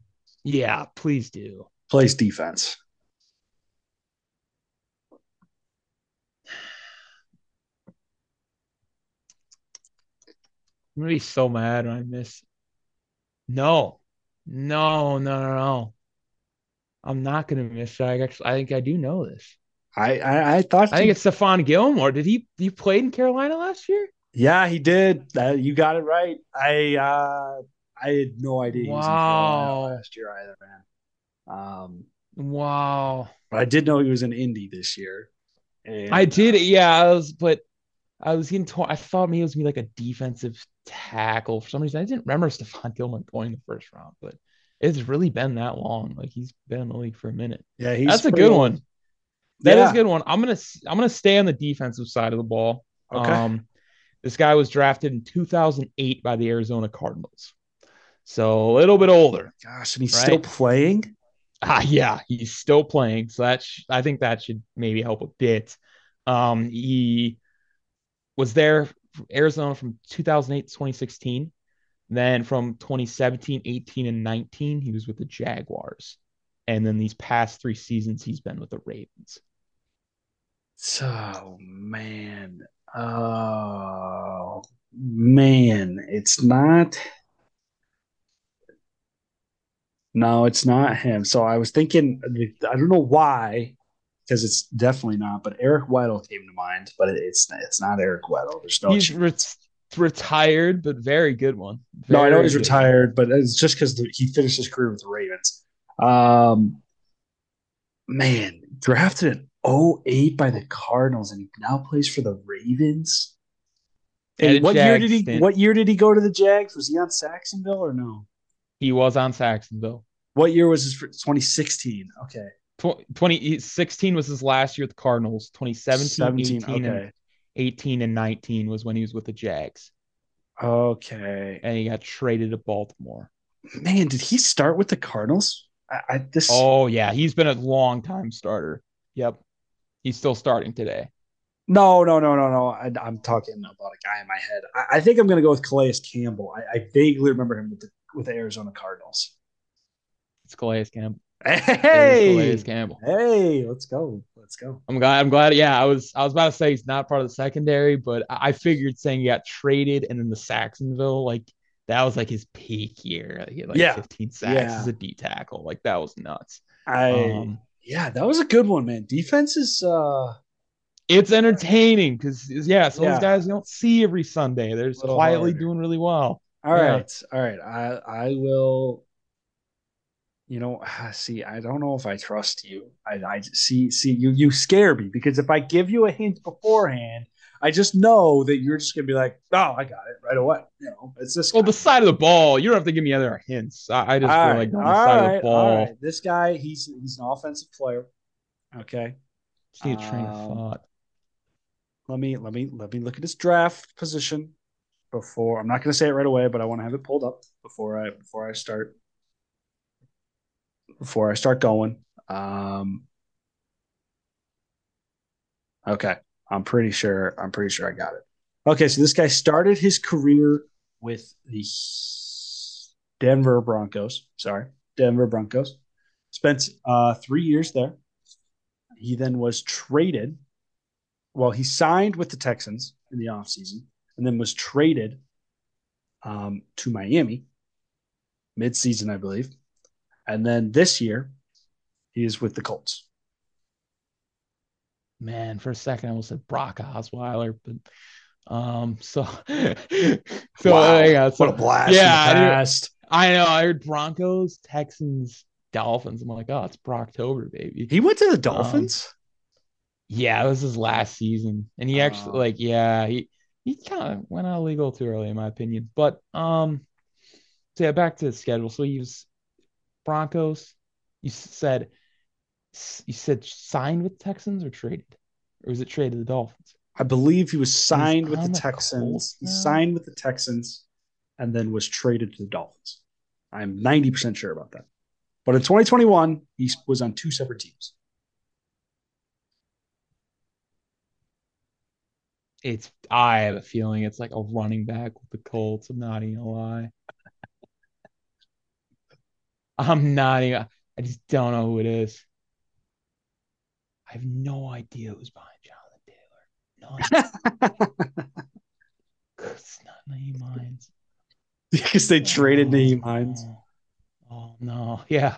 Yeah, please do. Plays defense. I'm gonna be so mad when I miss. No, no, no, no, no. I'm not gonna miss. I actually, I think I do know this. I I, I thought I think you- it's Stephon Gilmore. Did he? He played in Carolina last year? yeah he did. Uh, you got it right. I uh, I had no idea he was in Carolina Wow. last year either, man. Um, Wow. but I did know he was in Indy this year. And, I did, yeah. I was, but I was getting torn. I thought maybe it was gonna be like a defensive tackle for some reason. I didn't remember Stephon Gilmore going the first round, but it's really been that long. Like he's been in the league for a minute. Yeah, he's That's a good one. That is Yeah. a good one. I'm gonna I'm gonna stay on the defensive side of the ball. Okay. Um, this guy was drafted in 2008 by the Arizona Cardinals, so a little bit older. Gosh, and he's Right? still playing. Ah, yeah, he's still playing, so that sh- I think that should maybe help a bit. Um, he was there Arizona from 2008 to 2016. Then from 2017, 18, and 19, he was with the Jaguars. And then these past three seasons, he's been with the Ravens. So man, oh man, it's not. No, it's not him. So I was thinking, I don't know why, because it's definitely not. But Eric Weddle came to mind, but it's it's not Eric Weddle. There's no. He's re- retired, but very good one. Very no, I know he's retired, but it's just because he finished his career with the Ravens. Um, man, drafted in 08 by the Cardinals, and he now plays for the Ravens. And what year did he? What year did he go to the Jags? Was he on Sacksonville or no? He was on Sacksonville. What year was his? 2016. Okay. 2016 was his last year with the Cardinals. 2017, 17, 18, okay. and 18 and 19 was when he was with the Jags. Okay. And he got traded to Baltimore. Man, did he start with the Cardinals? I, I this. Oh yeah, he's been a long time starter. Yep, he's still starting today. No, no, no, no, no. I, am talking about a guy in my head. I, I think I'm going to go with Calais Campbell. I, I, vaguely remember him with the with the Arizona Cardinals. It's Calais Campbell. Hey, Calais Campbell. Hey, let's go. Let's go. I'm glad. I'm glad. Yeah, I was. I was about to say he's not part of the secondary, but I figured saying he got traded and then the Sacksonville, like that was like his peak year. He had like yeah. 15 sacks yeah. as a D tackle. Like that was nuts. I um, yeah, that was a good one, man. Defense is uh it's entertaining because yeah, some yeah. these guys you don't see every Sunday. They're just quietly harder. doing really well. All yeah. right, all right. I I will. You know, see, I don't know if I trust you. I, I see, see, you, you scare me because if I give you a hint beforehand, I just know that you're just gonna be like, oh, I got it right away. You know, it's this. Well, guy. the side of the ball, you don't have to give me other hints. I, I just all feel like on the side right, of the ball. This guy, he's he's an offensive player. Okay. Just need a train um, of thought. Let me let me let me look at his draft position before. I'm not going to say it right away, but I want to have it pulled up before I before I start before I start going. Um, okay, I'm pretty sure. I'm pretty sure I got it. Okay, so this guy started his career with the Denver Broncos. Sorry, Denver Broncos. Spent uh, three years there. He then was traded well, he signed with the Texans in the offseason and then was traded um, to Miami mid-season, I believe. And then this year, he is with the Colts. Man, for a second I almost said Brock Osweiler, but um, so so wow. yeah, so, what a blast! Yeah, I, I know. I heard Broncos, Texans, Dolphins. I'm like, oh, it's Brocktober, baby. He went to the Dolphins. Um, yeah, it was his last season, and he actually uh, like yeah he he kind of went out legal too early in my opinion. But um, so yeah, back to the schedule. So he was Broncos. You said you said signed with Texans or traded, or was it traded to the Dolphins? I believe he was signed with the, the Texans. He signed with the Texans, and then was traded to the Dolphins. I'm 90 percent sure about that. But in 2021, he was on two separate teams. it's I have a feeling it's like a running back with the Colts. I'm not even gonna lie. I'm not even I just don't know who it is. I have no idea who's behind Jonathan Taylor. None. it's not Nyheim Hines. Because they traded oh, Nyheim Hines. Oh no. Yeah.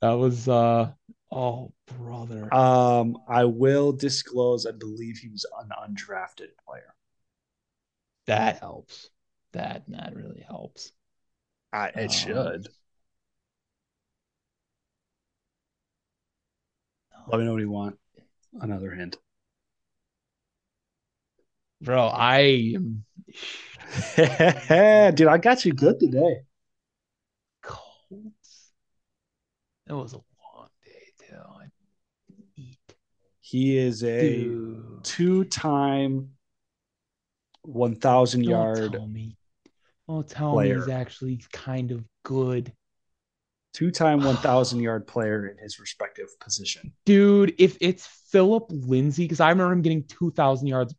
That was uh Oh, brother. Um, I will disclose. I believe he was an undrafted player. That helps. That that really helps. I, it um, should. Let me know what you want. Another hint. Bro, I am. Dude, I got you good today. Colts. That was a long day, too. He is a Dude. two-time, one thousand yard. Tell me. Oh, tell player. me he's actually kind of good. Two-time, one thousand yard player in his respective position. Dude, if it's Philip Lindsay, because I remember him getting two thousand yards.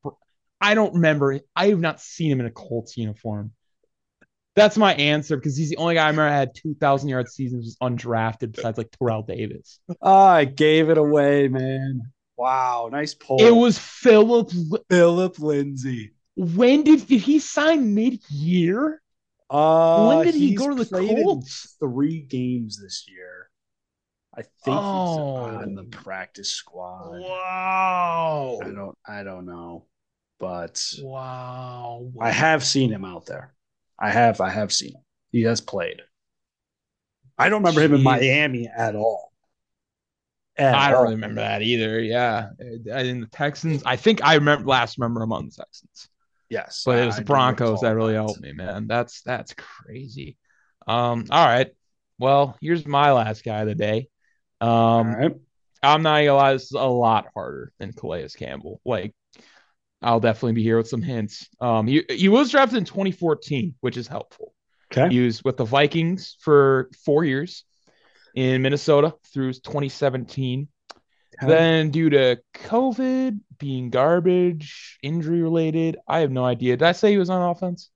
I don't remember. I have not seen him in a Colts uniform. That's my answer because he's the only guy I remember had 2,000 yard seasons was undrafted besides like Terrell Davis. Oh, I gave it away, man. Wow, nice pull. It was Philip. Philip Lindsay. When did did he sign mid year? Uh, when did he go to the Colts? Three games this year. I think Oh. he's on the practice squad. Wow. I don't. I don't know, but Wow. I have seen him out there. I have. I have seen him. He has played. I don't remember him in Miami at all. At I don't all. remember that either. Yeah. In the Texans, I think I remember last remember him on the Texans. Yes, But it was I the Broncos that really helped me, man. That's that's crazy. Um, all right. Well, here's my last guy of the day. Um, All right. I'm not gonna lie, this is a lot harder than Calais Campbell. Like, I'll definitely be here with some hints. Um, he he was drafted in 2014, which is helpful. Okay. He was with the Vikings for four years in Minnesota through 2017. Okay. Then, due to COVID being garbage, injury related, I have no idea. Did I say he was on offense?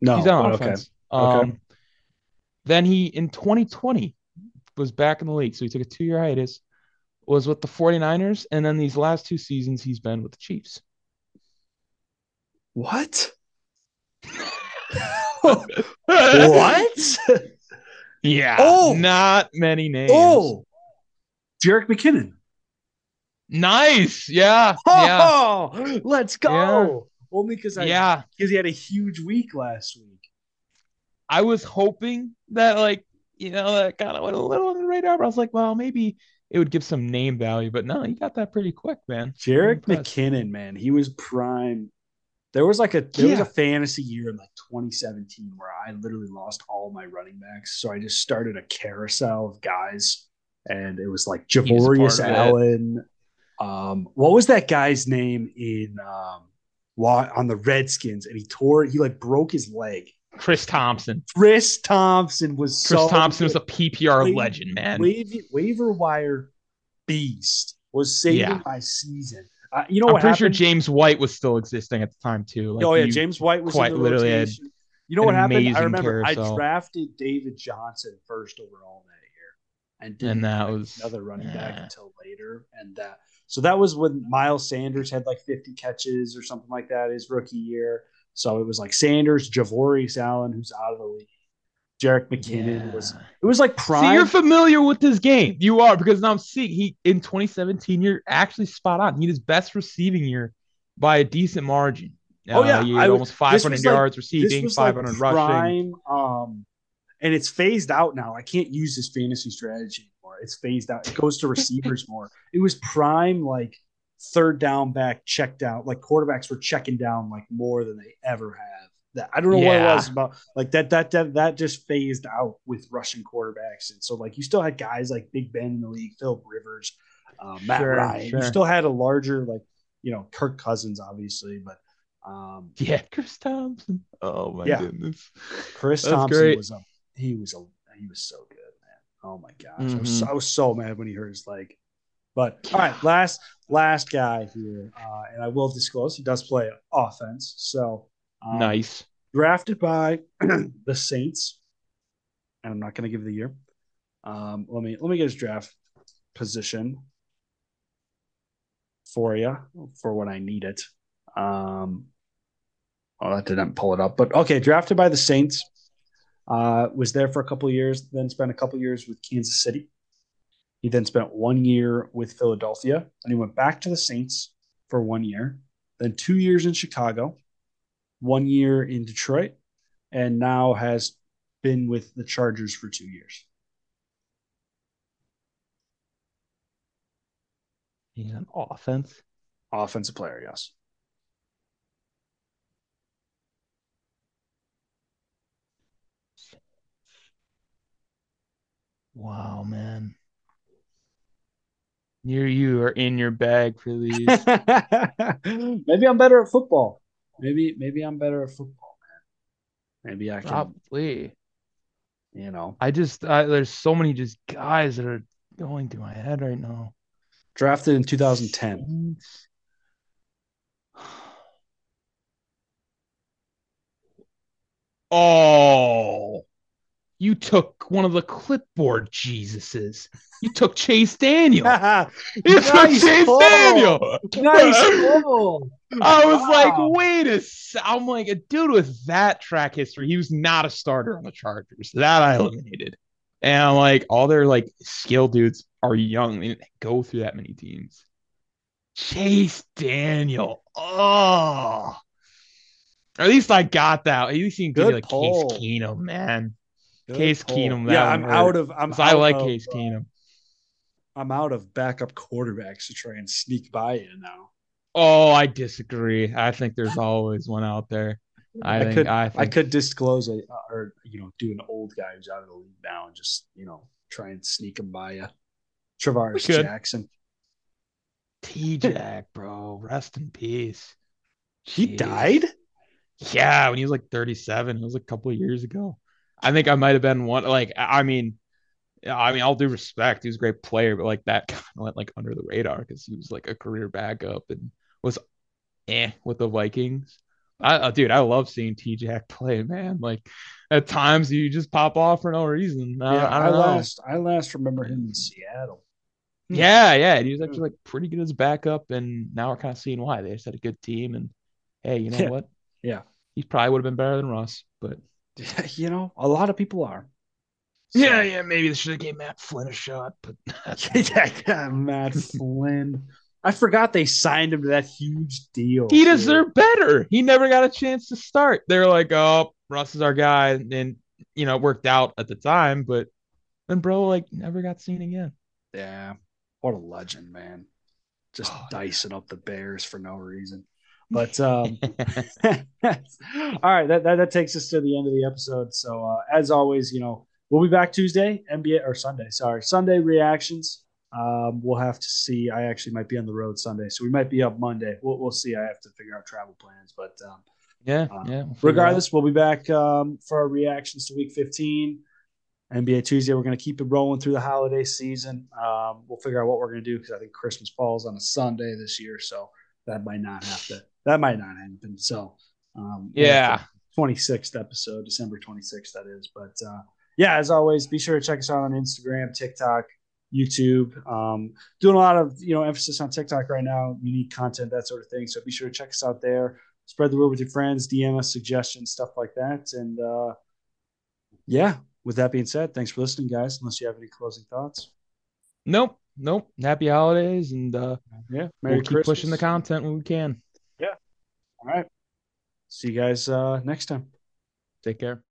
no, He's on okay. offense. Okay. Um, then he in 2020 was back in the league, so he took a two year hiatus. Was with the 49ers, and then these last two seasons he's been with the Chiefs. What? what? Yeah. Oh! not many names. oh, Jerick McKinnon. Nice. Yeah. Oh, yeah. Oh, let's go. Only because I Yeah. because he had a huge week last week. I was hoping that like you know that kind of went a little on the radar, but I was like, well, maybe it would give some name value. But no, he got that pretty quick, man. Jerick McKinnon, man, he was prime. There was like a there was a fantasy year in like 2017 where I literally lost all my running backs, so I just started a carousel of guys, and it was like Javorius. Allen. Um, what was that guy's name in um on the Redskins? And he tore he like broke his leg. Chris Thompson. Chris Thompson was Chris so Thompson was a PPR Wait, legend, man. waiver, waiver wire beast was saving Yeah. my season. Uh, you know I'm what pretty sure? James White was still existing at the time too. Like, oh yeah, James White was quite literally had. You know what happened? I remember I drafted David Johnson first overall that year, and didn't And that was- another running back until later. And that so that was when Miles Sanders had like 50 catches or something like that his rookie year. So it was like Sanders, Javorius Allen, who's out of the league. Jerick McKinnon was. It was like See, prime. you're familiar with this game. You are because now I'm seeing he in 2017. You're actually spot on. He had his best receiving year by a decent margin. Oh, yeah, Uh, he had was- almost 500 was like- yards receiving, was like 500 rushing. um, and it's phased out now. I can't use this fantasy strategy. It's phased out. It goes to receivers more. It was prime, like third down back, checked out. Like quarterbacks were checking down like more than they ever have. That I don't know what it was about. Like that, that, that, that just phased out with Russian quarterbacks, and so like you still had guys like Big Ben in the league, Philip Rivers, uh, Matt Sure, Ryan. sure. You still had a larger like you know Kirk Cousins, obviously, but. Um, Yeah, Chris Thompson. Oh my Yeah. goodness. Chris That's Thompson great. was a he was a he was so good, man. Oh my gosh, I, was Mhm. so, I was so mad when he hurt his leg. But all right, last last guy here, uh, and I will disclose he does play offense. So um, nice. drafted by the Saints, and I'm not going to give the year. Um, let me let me get his draft position for you for when I need it. Um, oh, that didn't pull it up, but okay, drafted by the Saints. Uh, was there for a couple of years, then spent a couple of years with Kansas City. He then spent one year with Philadelphia, and he went back to the Saints for one year, then two years in Chicago, one year in Detroit, and now has been with the Chargers for two years. He's an offense. Offensive player, yes. Wow, man. You you are in your bag for these. maybe I'm better at football. Maybe maybe I'm better at football, man. Maybe I can, Probably. you know, I just I, there's so many just guys that are going through my head right now. drafted in 2010. Oh, You took one of the clipboard Jesuses. You took Chase Daniel. you took Chase pull. Daniel. nice pull. I was like, wait a wait I'm like, a dude with that track history, he was not a starter on the Chargers. That I eliminated. And I'm like, all their like skill dudes are young. They didn't go through that many teams. Chase Daniel. Oh. Or at least I got that. At least you can give me like pull. Case Keenum, man. Good Case pull. Keenum, Yeah, I'm hurt. out of. I'm 'Cause I like of, Case uh, Keenum. I'm out of backup quarterbacks to try and sneak by you now. Oh, I disagree. I think there's always one out there. I, I think could- I I could disclose a or you know do an old guy who's out of the league now and just you know try and sneak him by you. Could. Jackson. T Jack, bro. Rest in peace. He died. Yeah, when he was like 37. It was a couple of years ago. I think I might have been one. Like, I mean, I mean, all due respect, he was a great player, but like that kind of went like under the radar because he was like a career backup and was eh with the Vikings. I, uh, dude, I love seeing T Jack play, man. Like at times you just pop off for no reason. I, yeah, I I, last I last remember him in Seattle. Yeah, yeah. And he was actually like pretty good as backup, and now we're kind of seeing why. They just had a good team, and hey, you know Yeah. what? Yeah. He probably would have been better than Russ, but you know, a lot of people are. So- yeah, yeah, maybe they should have gave Matt Flynn a shot, but yeah, yeah, Matt Flynn. I forgot they signed him to that huge deal. he deserved better. He never got a chance to start. They're like, oh, Russ is our guy, and you know, it worked out at the time, but then bro like never got seen again. Yeah, what a legend, man! Just Oh, dicing up the Bears for no reason. But um, all right, that, that that takes us to the end of the episode. So uh, as always, you know, we'll be back Tuesday, NBA or Sunday. Sorry, Sunday reactions. Um, we'll have to see. I actually might be on the road Sunday, so we might be up Monday. We'll we'll see. I have to figure out travel plans, but um, yeah, Uh, yeah. we'll figure it out. regardless, we'll be back um, for our reactions to Week 15. NBA Tuesday, we're going to keep it rolling through the holiday season. Um, we'll figure out what we're going to do because I think Christmas falls on a Sunday this year, so that might not have to. That might not happen. So, um, Yeah. twenty sixth episode, December twenty sixth, that is. But uh, yeah, as always, be sure to check us out on Instagram, TikTok, YouTube. Um, doing a lot of you know emphasis on TikTok right now, unique content, that sort of thing. So be sure to check us out there. Spread the word with your friends, DM us suggestions, stuff like that. And uh, yeah, with that being said, thanks for listening, guys. Unless you have any closing thoughts. Nope, nope. Happy holidays, and uh, Yeah, we'll keep pushing the content when we can. All right. See you guys uh, next time. Take care.